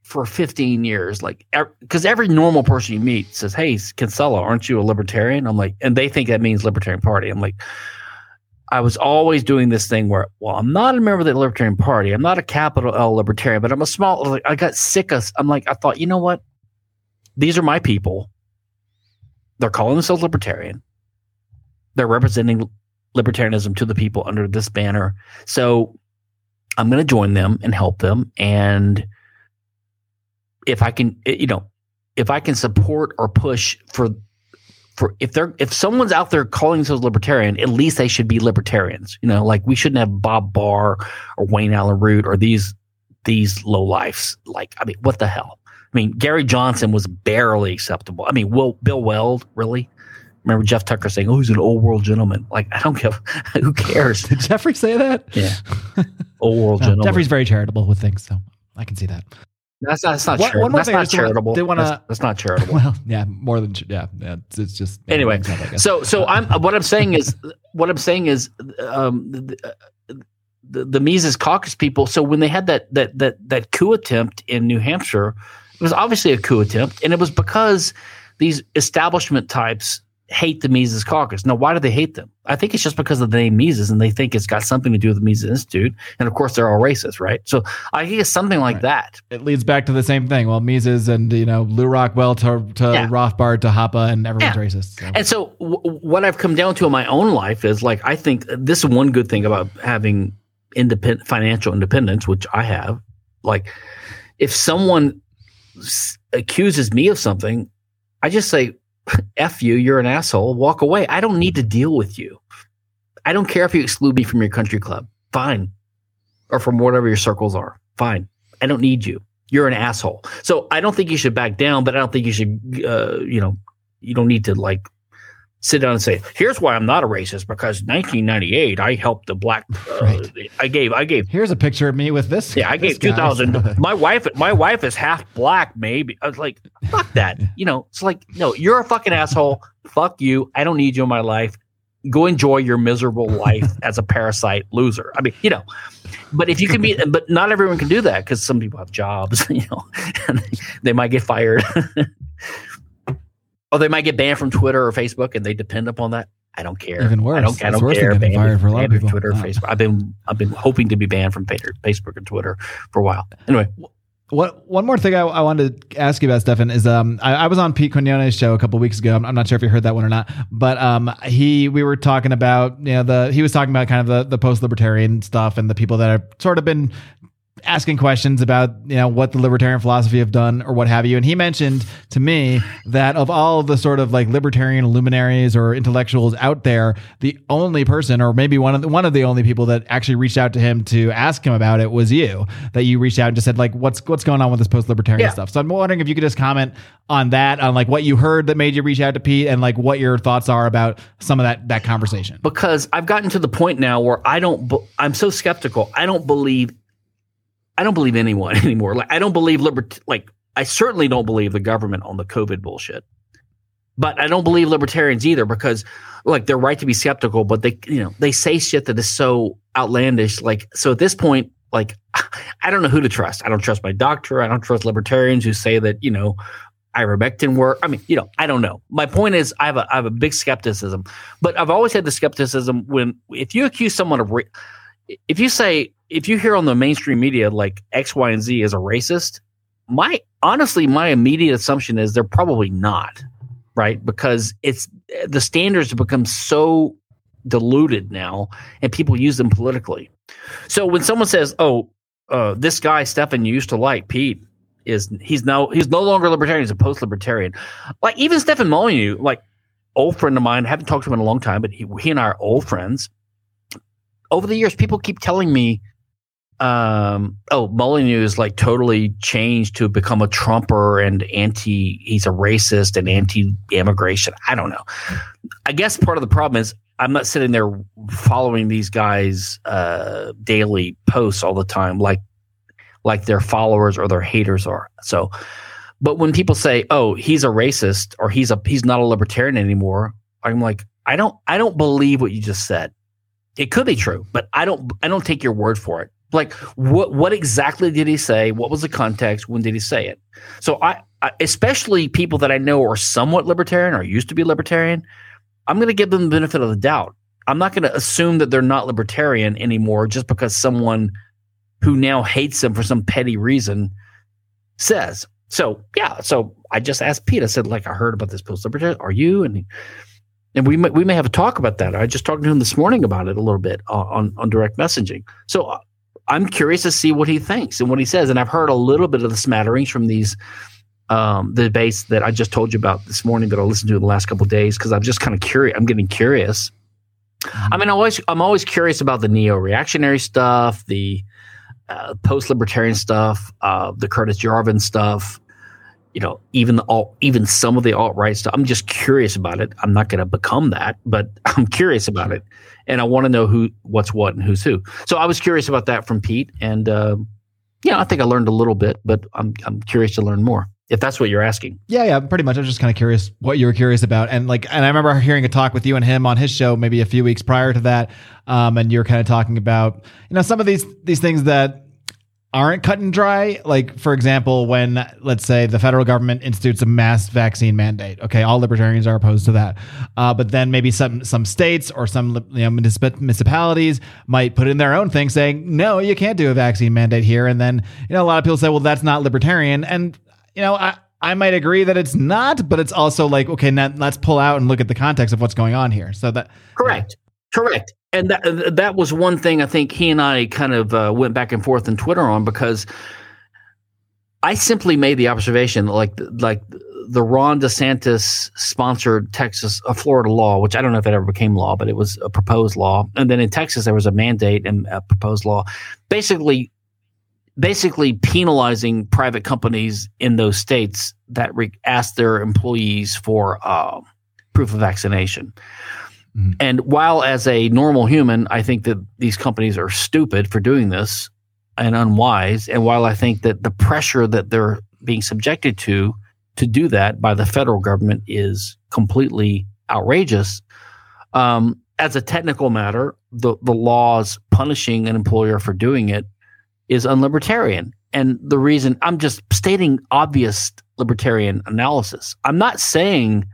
for 15 years, like, because every normal person you meet says, "Hey, Kinsella, aren't you a libertarian?" I'm like, and they think that means Libertarian Party. I'm like, I was always doing this thing where, well, I'm not a member of the Libertarian Party. I'm not a capital L Libertarian, but I'm a small. Like, I got sick of. I'm like, I thought, you know what? These are my people. They're calling themselves Libertarian. They're representing libertarianism to the people under this banner. So I'm going to join them and help them. And if I can, eh, you know, if I can support or push for, for if they're if someone's out there calling themselves libertarian, at least they should be libertarians. You know, like we shouldn't have Bob Barr or Wayne Allen Root or these these low lifes. Like, I mean, what the hell? I mean, Gary Johnson was barely acceptable. I mean, Will Bill Weld, really? Remember Jeff Tucker saying, "Oh, he's an old world gentleman." Like, I don't give. (laughs) Who cares? Did Jeffrey say that? Yeah, (laughs) old world Uh, gentleman. Jeffrey's very charitable with things, so I can see that. That's not. That's not, One- chari- that's not charitable. did wanna- that's, that's not charitable. Well, yeah, more than yeah, yeah. It's, it's just Anyway, it's not like a- so so I'm what I'm saying is what I'm saying is um, the, the the Mises Caucus people. So when they had that that that that coup attempt in New Hampshire, it was obviously a coup attempt, and it was because these establishment types hate the Mises Caucus. Now, why do they hate them? I think it's just because of the name Mises, and they think it's got something to do with the Mises Institute, and of course they're all racist, right? So I think it's something like Right. that. it leads back to the same thing. Well, Mises and you know Lew Rockwell to to Yeah. Rothbard to Hoppe and everyone's Yeah. racist. So. And so, w- what I've come down to in my own life is like, I think this is one good thing about having independent financial independence, which I have. Like, if someone s- accuses me of something, I just say, F you, you're an asshole, walk away. I don't need to deal with you. I don't care if you exclude me from your country club. Fine. Or from whatever your circles are. Fine. I don't need you. You're an asshole. So I don't think you should back down, but I don't think you should, uh, you know, you don't need to like sit down and say, "Here's why I'm not a racist because 1998 I helped the black. Uh, Right. I gave I gave Here's a picture of me with this. yeah I this gave guy. 2000. (laughs) my wife my wife is half black. Maybe I was like, fuck that. (laughs) You know, it's like no, you're a fucking asshole. Fuck you. I don't need you in my life. Go enjoy your miserable life (laughs) as a parasite loser. I mean, you know, but if you can be, but not everyone can do that because some people have jobs, you know, and they might get fired. Or they might get banned from Twitter or Facebook, and they depend upon that. I don't care. Even worse. I don't, I don't worse care. than getting Banned- fired for a lot of people. Twitter, Wow. Facebook. I've been I've been hoping to be banned from Facebook and Twitter for a while. Anyway, What one more thing I, I wanted to ask you about, Stephan, is um I, I was on Pete Quinones' show a couple weeks ago. I'm, I'm not sure if you heard that one or not, but um he we were talking about you know the he was talking about kind of the the post libertarian stuff and the people that have sort of been asking questions about you know what the libertarian philosophy have done or what have you and he mentioned to me that of all the sort of like libertarian luminaries or intellectuals out there the only person or maybe one of the, one of the only people that actually reached out to him to ask him about it was you that you reached out and just said like what's what's going on with this post libertarian Yeah. stuff so i'm wondering if you could just comment on that on like what you heard that made you reach out to Pete and like what your thoughts are about some of that that conversation because I've gotten to the point now where I don't. I'm so skeptical. I don't believe. I don't believe anyone (laughs) anymore. Like I don't believe libert. Like I certainly don't believe the government on the COVID bullshit. But I don't believe libertarians either because, like, they're right to be skeptical, but they, you know, they say shit that is so outlandish. Like, so at this point, like, (sighs) I don't know who to trust. I don't trust my doctor. I don't trust libertarians who say that, you know, ivermectin work. I mean, you know, I don't know. My point is, I have a I have a big skepticism, but I've always had the skepticism when if you accuse someone of, ra- if you say if you hear on the mainstream media like X, Y, and Z is a racist, my honestly, my immediate assumption is they're probably not, right? Because it's the standards have become so diluted now, and people use them politically. So when someone says, "Oh, uh, this guy Stephan you used to like Pete," is he's now he's no longer libertarian; he's a post-libertarian. Like even Stefan Molyneux, like old friend of mine, haven't talked to him in a long time, but he, he and I are old friends. Over the years, people keep telling me, um, "Oh, Molyneux is like totally changed to become a Trumper and anti. He's a racist and anti-immigration." I don't know. I guess part of the problem is I'm not sitting there following these guys' uh, daily posts all the time, like like their followers or their haters are. So, but when people say, "Oh, he's a racist" or "He's a he's not a libertarian anymore," I'm like, I don't I don't believe what you just said. It could be true, but I don't I don't take your word for it. Like what what exactly did he say? What was the context? When did he say it? So I, I especially people that I know are somewhat libertarian or used to be libertarian, I'm going to give them the benefit of the doubt. I'm not going to assume that they're not libertarian anymore just because someone who now hates them for some petty reason says. So yeah, so I just asked Pete. I said, like, I heard about this post libertarian. Are you? And and we may, we may have a talk about that. I just talked to him this morning about it a little bit uh, on on direct messaging. So uh, I'm curious to see what he thinks and what he says. And I've heard a little bit of the smatterings from these um, the debates that I just told you about this morning that I listened to in the last couple days because I'm just kind of curious. I'm getting curious. I mean, I always I'm always curious about the neo reactionary stuff, the uh, post libertarian stuff, uh, the Curtis Yarvin stuff. You know, even the alt, even some of the alt right stuff. I'm just curious about it. I'm not going to become that, but (laughs) I'm curious about it, and I want to know who, what's what, and who's who. So I was curious about that from Pete, and uh, yeah, I think I learned a little bit, but I'm I'm curious to learn more. If that's what you're asking. Yeah, yeah, pretty much. I was just kind of curious what you were curious about, and like, and I remember hearing a talk with you and him on his show maybe a few weeks prior to that, um, and you're kind of talking about you know some of these these things that aren't cut and dry. Like, for example, when let's say the federal government institutes a mass vaccine mandate. Okay, all libertarians are opposed to that, uh, but then maybe some some states or some you know, municip- municipalities might put in their own thing saying no, you can't do a vaccine mandate here, and then you know a lot of people say, well, that's not libertarian, and you know I. I might agree that it's not, but it's also like okay, now let's pull out and look at the context of what's going on here. So that Correct. Correct. And that that was one thing I think he and I kind of uh, went back and forth on Twitter on because I simply made the observation that like like the Ron DeSantis sponsored Texas a Florida law, which I don't know if it ever became law, but it was a proposed law. And then in Texas there was a mandate and a proposed law, basically basically penalizing private companies in those states that re- ask their employees for uh, proof of vaccination. Mhm. And while as a normal human, I think that these companies are stupid for doing this and unwise. And while I think that the pressure that they're being subjected to to do that by the federal government is completely outrageous. Um, as a technical matter, the, the laws punishing an employer for doing it is unlibertarian. And the reason I'm just stating obvious libertarian analysis. I'm not saying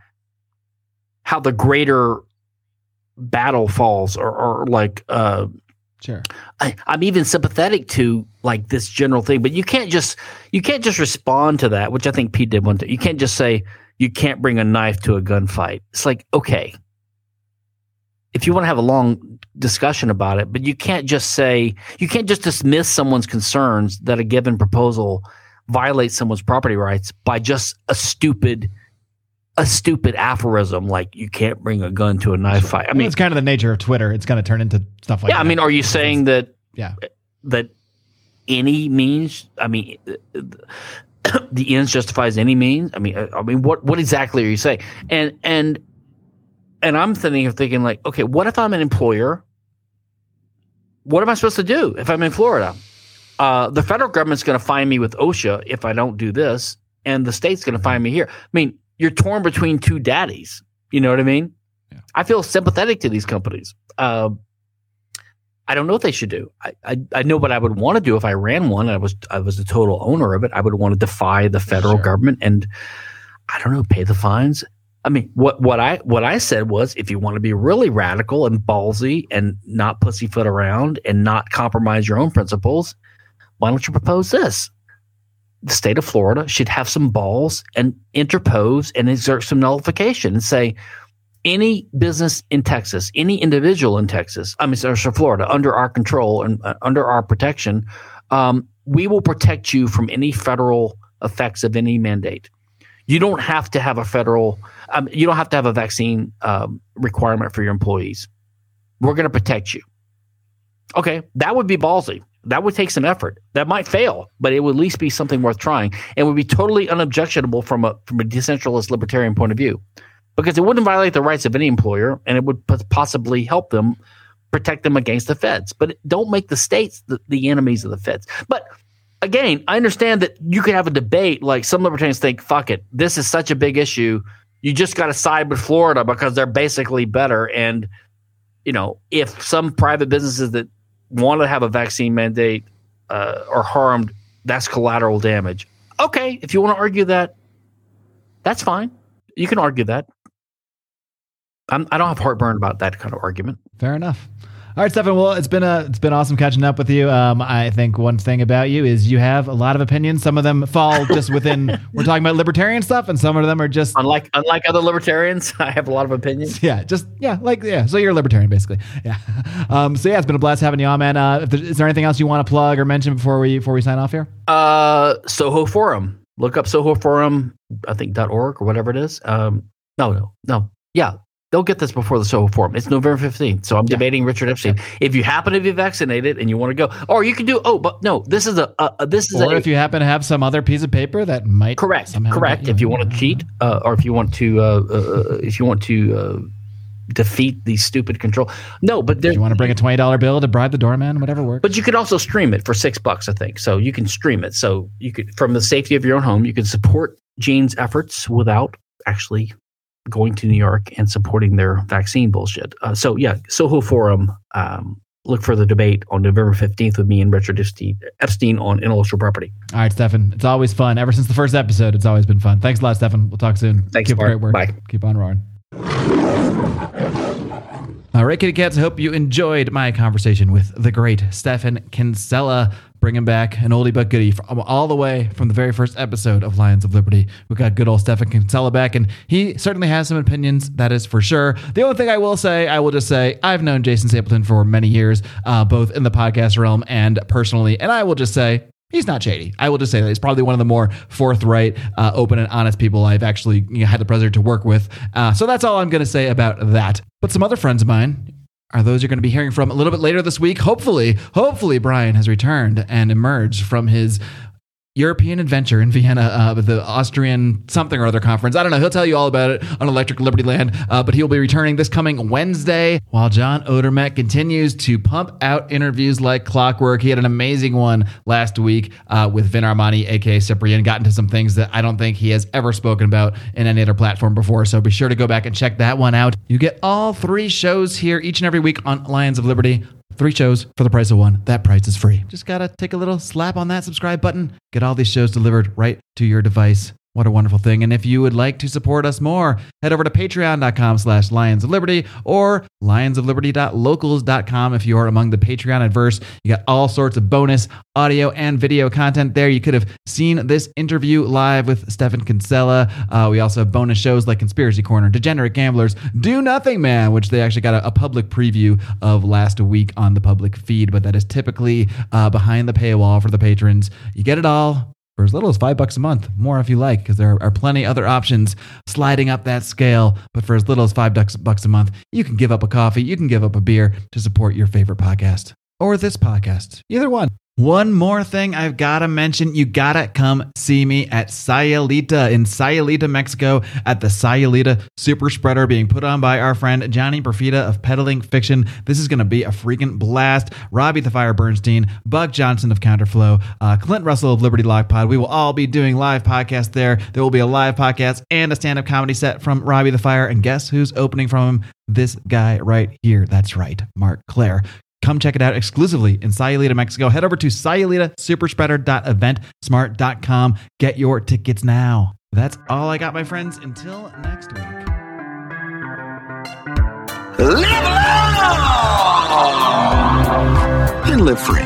how the greater battle falls or, or like uh, Sure. I, I'm even sympathetic to like this general thing, but you can't just you can't just respond to that, which I think Pete did one time. You can't just say you can't bring a knife to a gunfight. It's like okay, if you want to have a long discussion about it, but you can't just say you can't just dismiss someone's concerns that a given proposal violates someone's property rights by just a stupid a stupid aphorism like you can't bring a gun to a knife fight. I mean, mean, it's kind of the nature of Twitter. It's going to turn into stuff like yeah, that. I mean, are you saying that yeah. that any means i mean the ends justifies any means i mean uh, i mean what what exactly are you saying and and and i'm thinking of thinking like okay what if i'm an employer what am i supposed to do if i'm in florida uh, the federal government's going to find me with osha if i don't do this and the state's going to find me here i mean you're torn between two daddies you know what i mean Yeah. i feel sympathetic to these companies uh, I don't know what they should do. I, I, I know what I would want to do if I ran one. And I was I was the total owner of it. I would want to defy the federal Sure. government and I don't know, pay the fines. I mean, what what I what I said was, if you want to be really radical and ballsy and not pussyfoot around and not compromise your own principles, why don't you propose this? The state of Florida should have some balls and interpose and exert some nullification and say, any business in Texas, any individual in Texas, I mean, sorry, so Florida, under our control and uh, under our protection, um, we will protect you from any federal effects of any mandate. You don't have to have a federal, um, you don't have to have a vaccine um, requirement for your employees. We're going to protect you. Okay, that would be ballsy. That would take some effort. That might fail, but it would at least be something worth trying, and would be totally unobjectionable from a from a decentralist libertarian point of view because it wouldn't violate the rights of any employer and it would possibly help them protect them against the feds. But don't make the states the, the enemies of the feds. But again, I understand that you could have a debate like some libertarians think, fuck it, this is such a big issue. You just got to side with Florida because they're basically better. And, you know, if some private businesses that want to have a vaccine mandate uh, are harmed, that's collateral damage. Okay, if you want to argue that, that's fine. You can argue that. I'm, I don't have heartburn about that kind of argument. Fair enough. All right, Stephan. Well, it's been a it's been awesome catching up with you. Um, I think one thing about you is you have a lot of opinions. Some of them fall (laughs) just within. we're talking about libertarian stuff, and some of them are just Unlike unlike other libertarians, (laughs) I have a lot of opinions. yeah, just yeah, like yeah. So you're a libertarian, basically. Yeah. Um, so yeah, it's been a blast having you on, man. Uh, there, is there anything else you want to plug or mention before we before we sign off here? Uh, Soho Forum. Look up Soho Forum. I think .org or whatever it is. Um, no, no, no. Yeah, they'll get this before the Soho Forum. It's November 15th. So I'm debating Richard Epstein. If you happen to be vaccinated and you want to go, or you can do. Oh, but no, this is a, this is Or a, if you happen to have some other piece of paper that might Correct. Correct. get If you want to cheat, uh, or if you want to, uh, uh, if you want to uh, defeat the stupid control, no. But there, you want to bring a twenty dollar bill to bribe the doorman, whatever works. but you could also stream it for six bucks, I think. So you can stream it. So you could, from the safety of your own home, you can support Gene's efforts without actually going to New York and supporting their vaccine bullshit. Uh, so yeah, Soho Forum. Um, look for the debate on November fifteenth with me and Richard Epstein, Epstein on intellectual property. All right, Stephan. It's always fun. Ever since the first episode, it's always been fun. Thanks a lot, Stephan. We'll talk soon. Thanks, Keep Mark. great work. Bye. Keep on roaring. All right, kitty cats. I hope you enjoyed my conversation with the great Stephan Kinsella, bringing back an oldie but goodie from all the way from the very first episode of Lions of Liberty. We've got good old Stephan Kinsella back, and he certainly has some opinions. That is for sure. The only thing I will say, I will just say, I've known Jason Stapleton for many years, uh, both in the podcast realm and personally, and I will just say He's not shady. I will just say that he's probably one of the more forthright, uh, open, and honest people I've actually you know, had the pleasure to work with. Uh, so that's all I'm going to say about that. But some other friends of mine are those you're going to be hearing from a little bit later this week. Hopefully, hopefully Brian has returned and emerged from his European adventure in Vienna, uh, the Austrian something or other conference. I don't know. He'll tell you all about it on Electric Liberty Land, uh, but he'll be returning this coming Wednesday while John Odermatt continues to pump out interviews like clockwork. He had an amazing one last week uh, with Vin Armani, aka Cyprian. Got into some things that I don't think he has ever spoken about in any other platform before. So be sure to go back and check that one out. You get all three shows here each and every week on Lions of Liberty. Three shows for the price of one. That price is free. Just gotta take a little slap on that subscribe button. Get all these shows delivered right to your device What a wonderful thing. And if you would like to support us more, head over to patreon.com slash Lions of Liberty or lionsofliberty.locals.com if you are among the Patreon adverse. You got all sorts of bonus audio and video content there. You could have seen this interview live with Stephan Kinsella. Uh, we also have bonus shows like Conspiracy Corner, Degenerate Gamblers, Do Nothing Man, which they actually got a, a public preview of last week on the public feed, but that is typically uh, behind the paywall for the patrons. You get it all for as little as five bucks a month. More if you like, because there are plenty other options sliding up that scale. But for as little as five bucks, bucks a month, you can give up a coffee, you can give up a beer to support your favorite podcast or this podcast. Either one. One more thing I've got to mention. You got to come see me at Sayulita in Sayulita, Mexico, at the Sayulita Super Spreader being put on by our friend Johnny Perfida of Peddling Fiction. This is going to be a freaking blast. Robbie the Fire Bernstein, Buck Johnson of Counterflow, uh, Clint Russell of Liberty Lock Pod. We will all be doing live podcasts there. There will be a live podcast and a stand up comedy set from Robbie the Fire. And guess who's opening from him? This guy right here. That's right, Marc Clair. Come check it out exclusively in Sayulita, Mexico. Head over to sayulitaSuperspreader.eventsmart.com. Get your tickets now. That's all I got, my friends. Until next week. Live long and live free.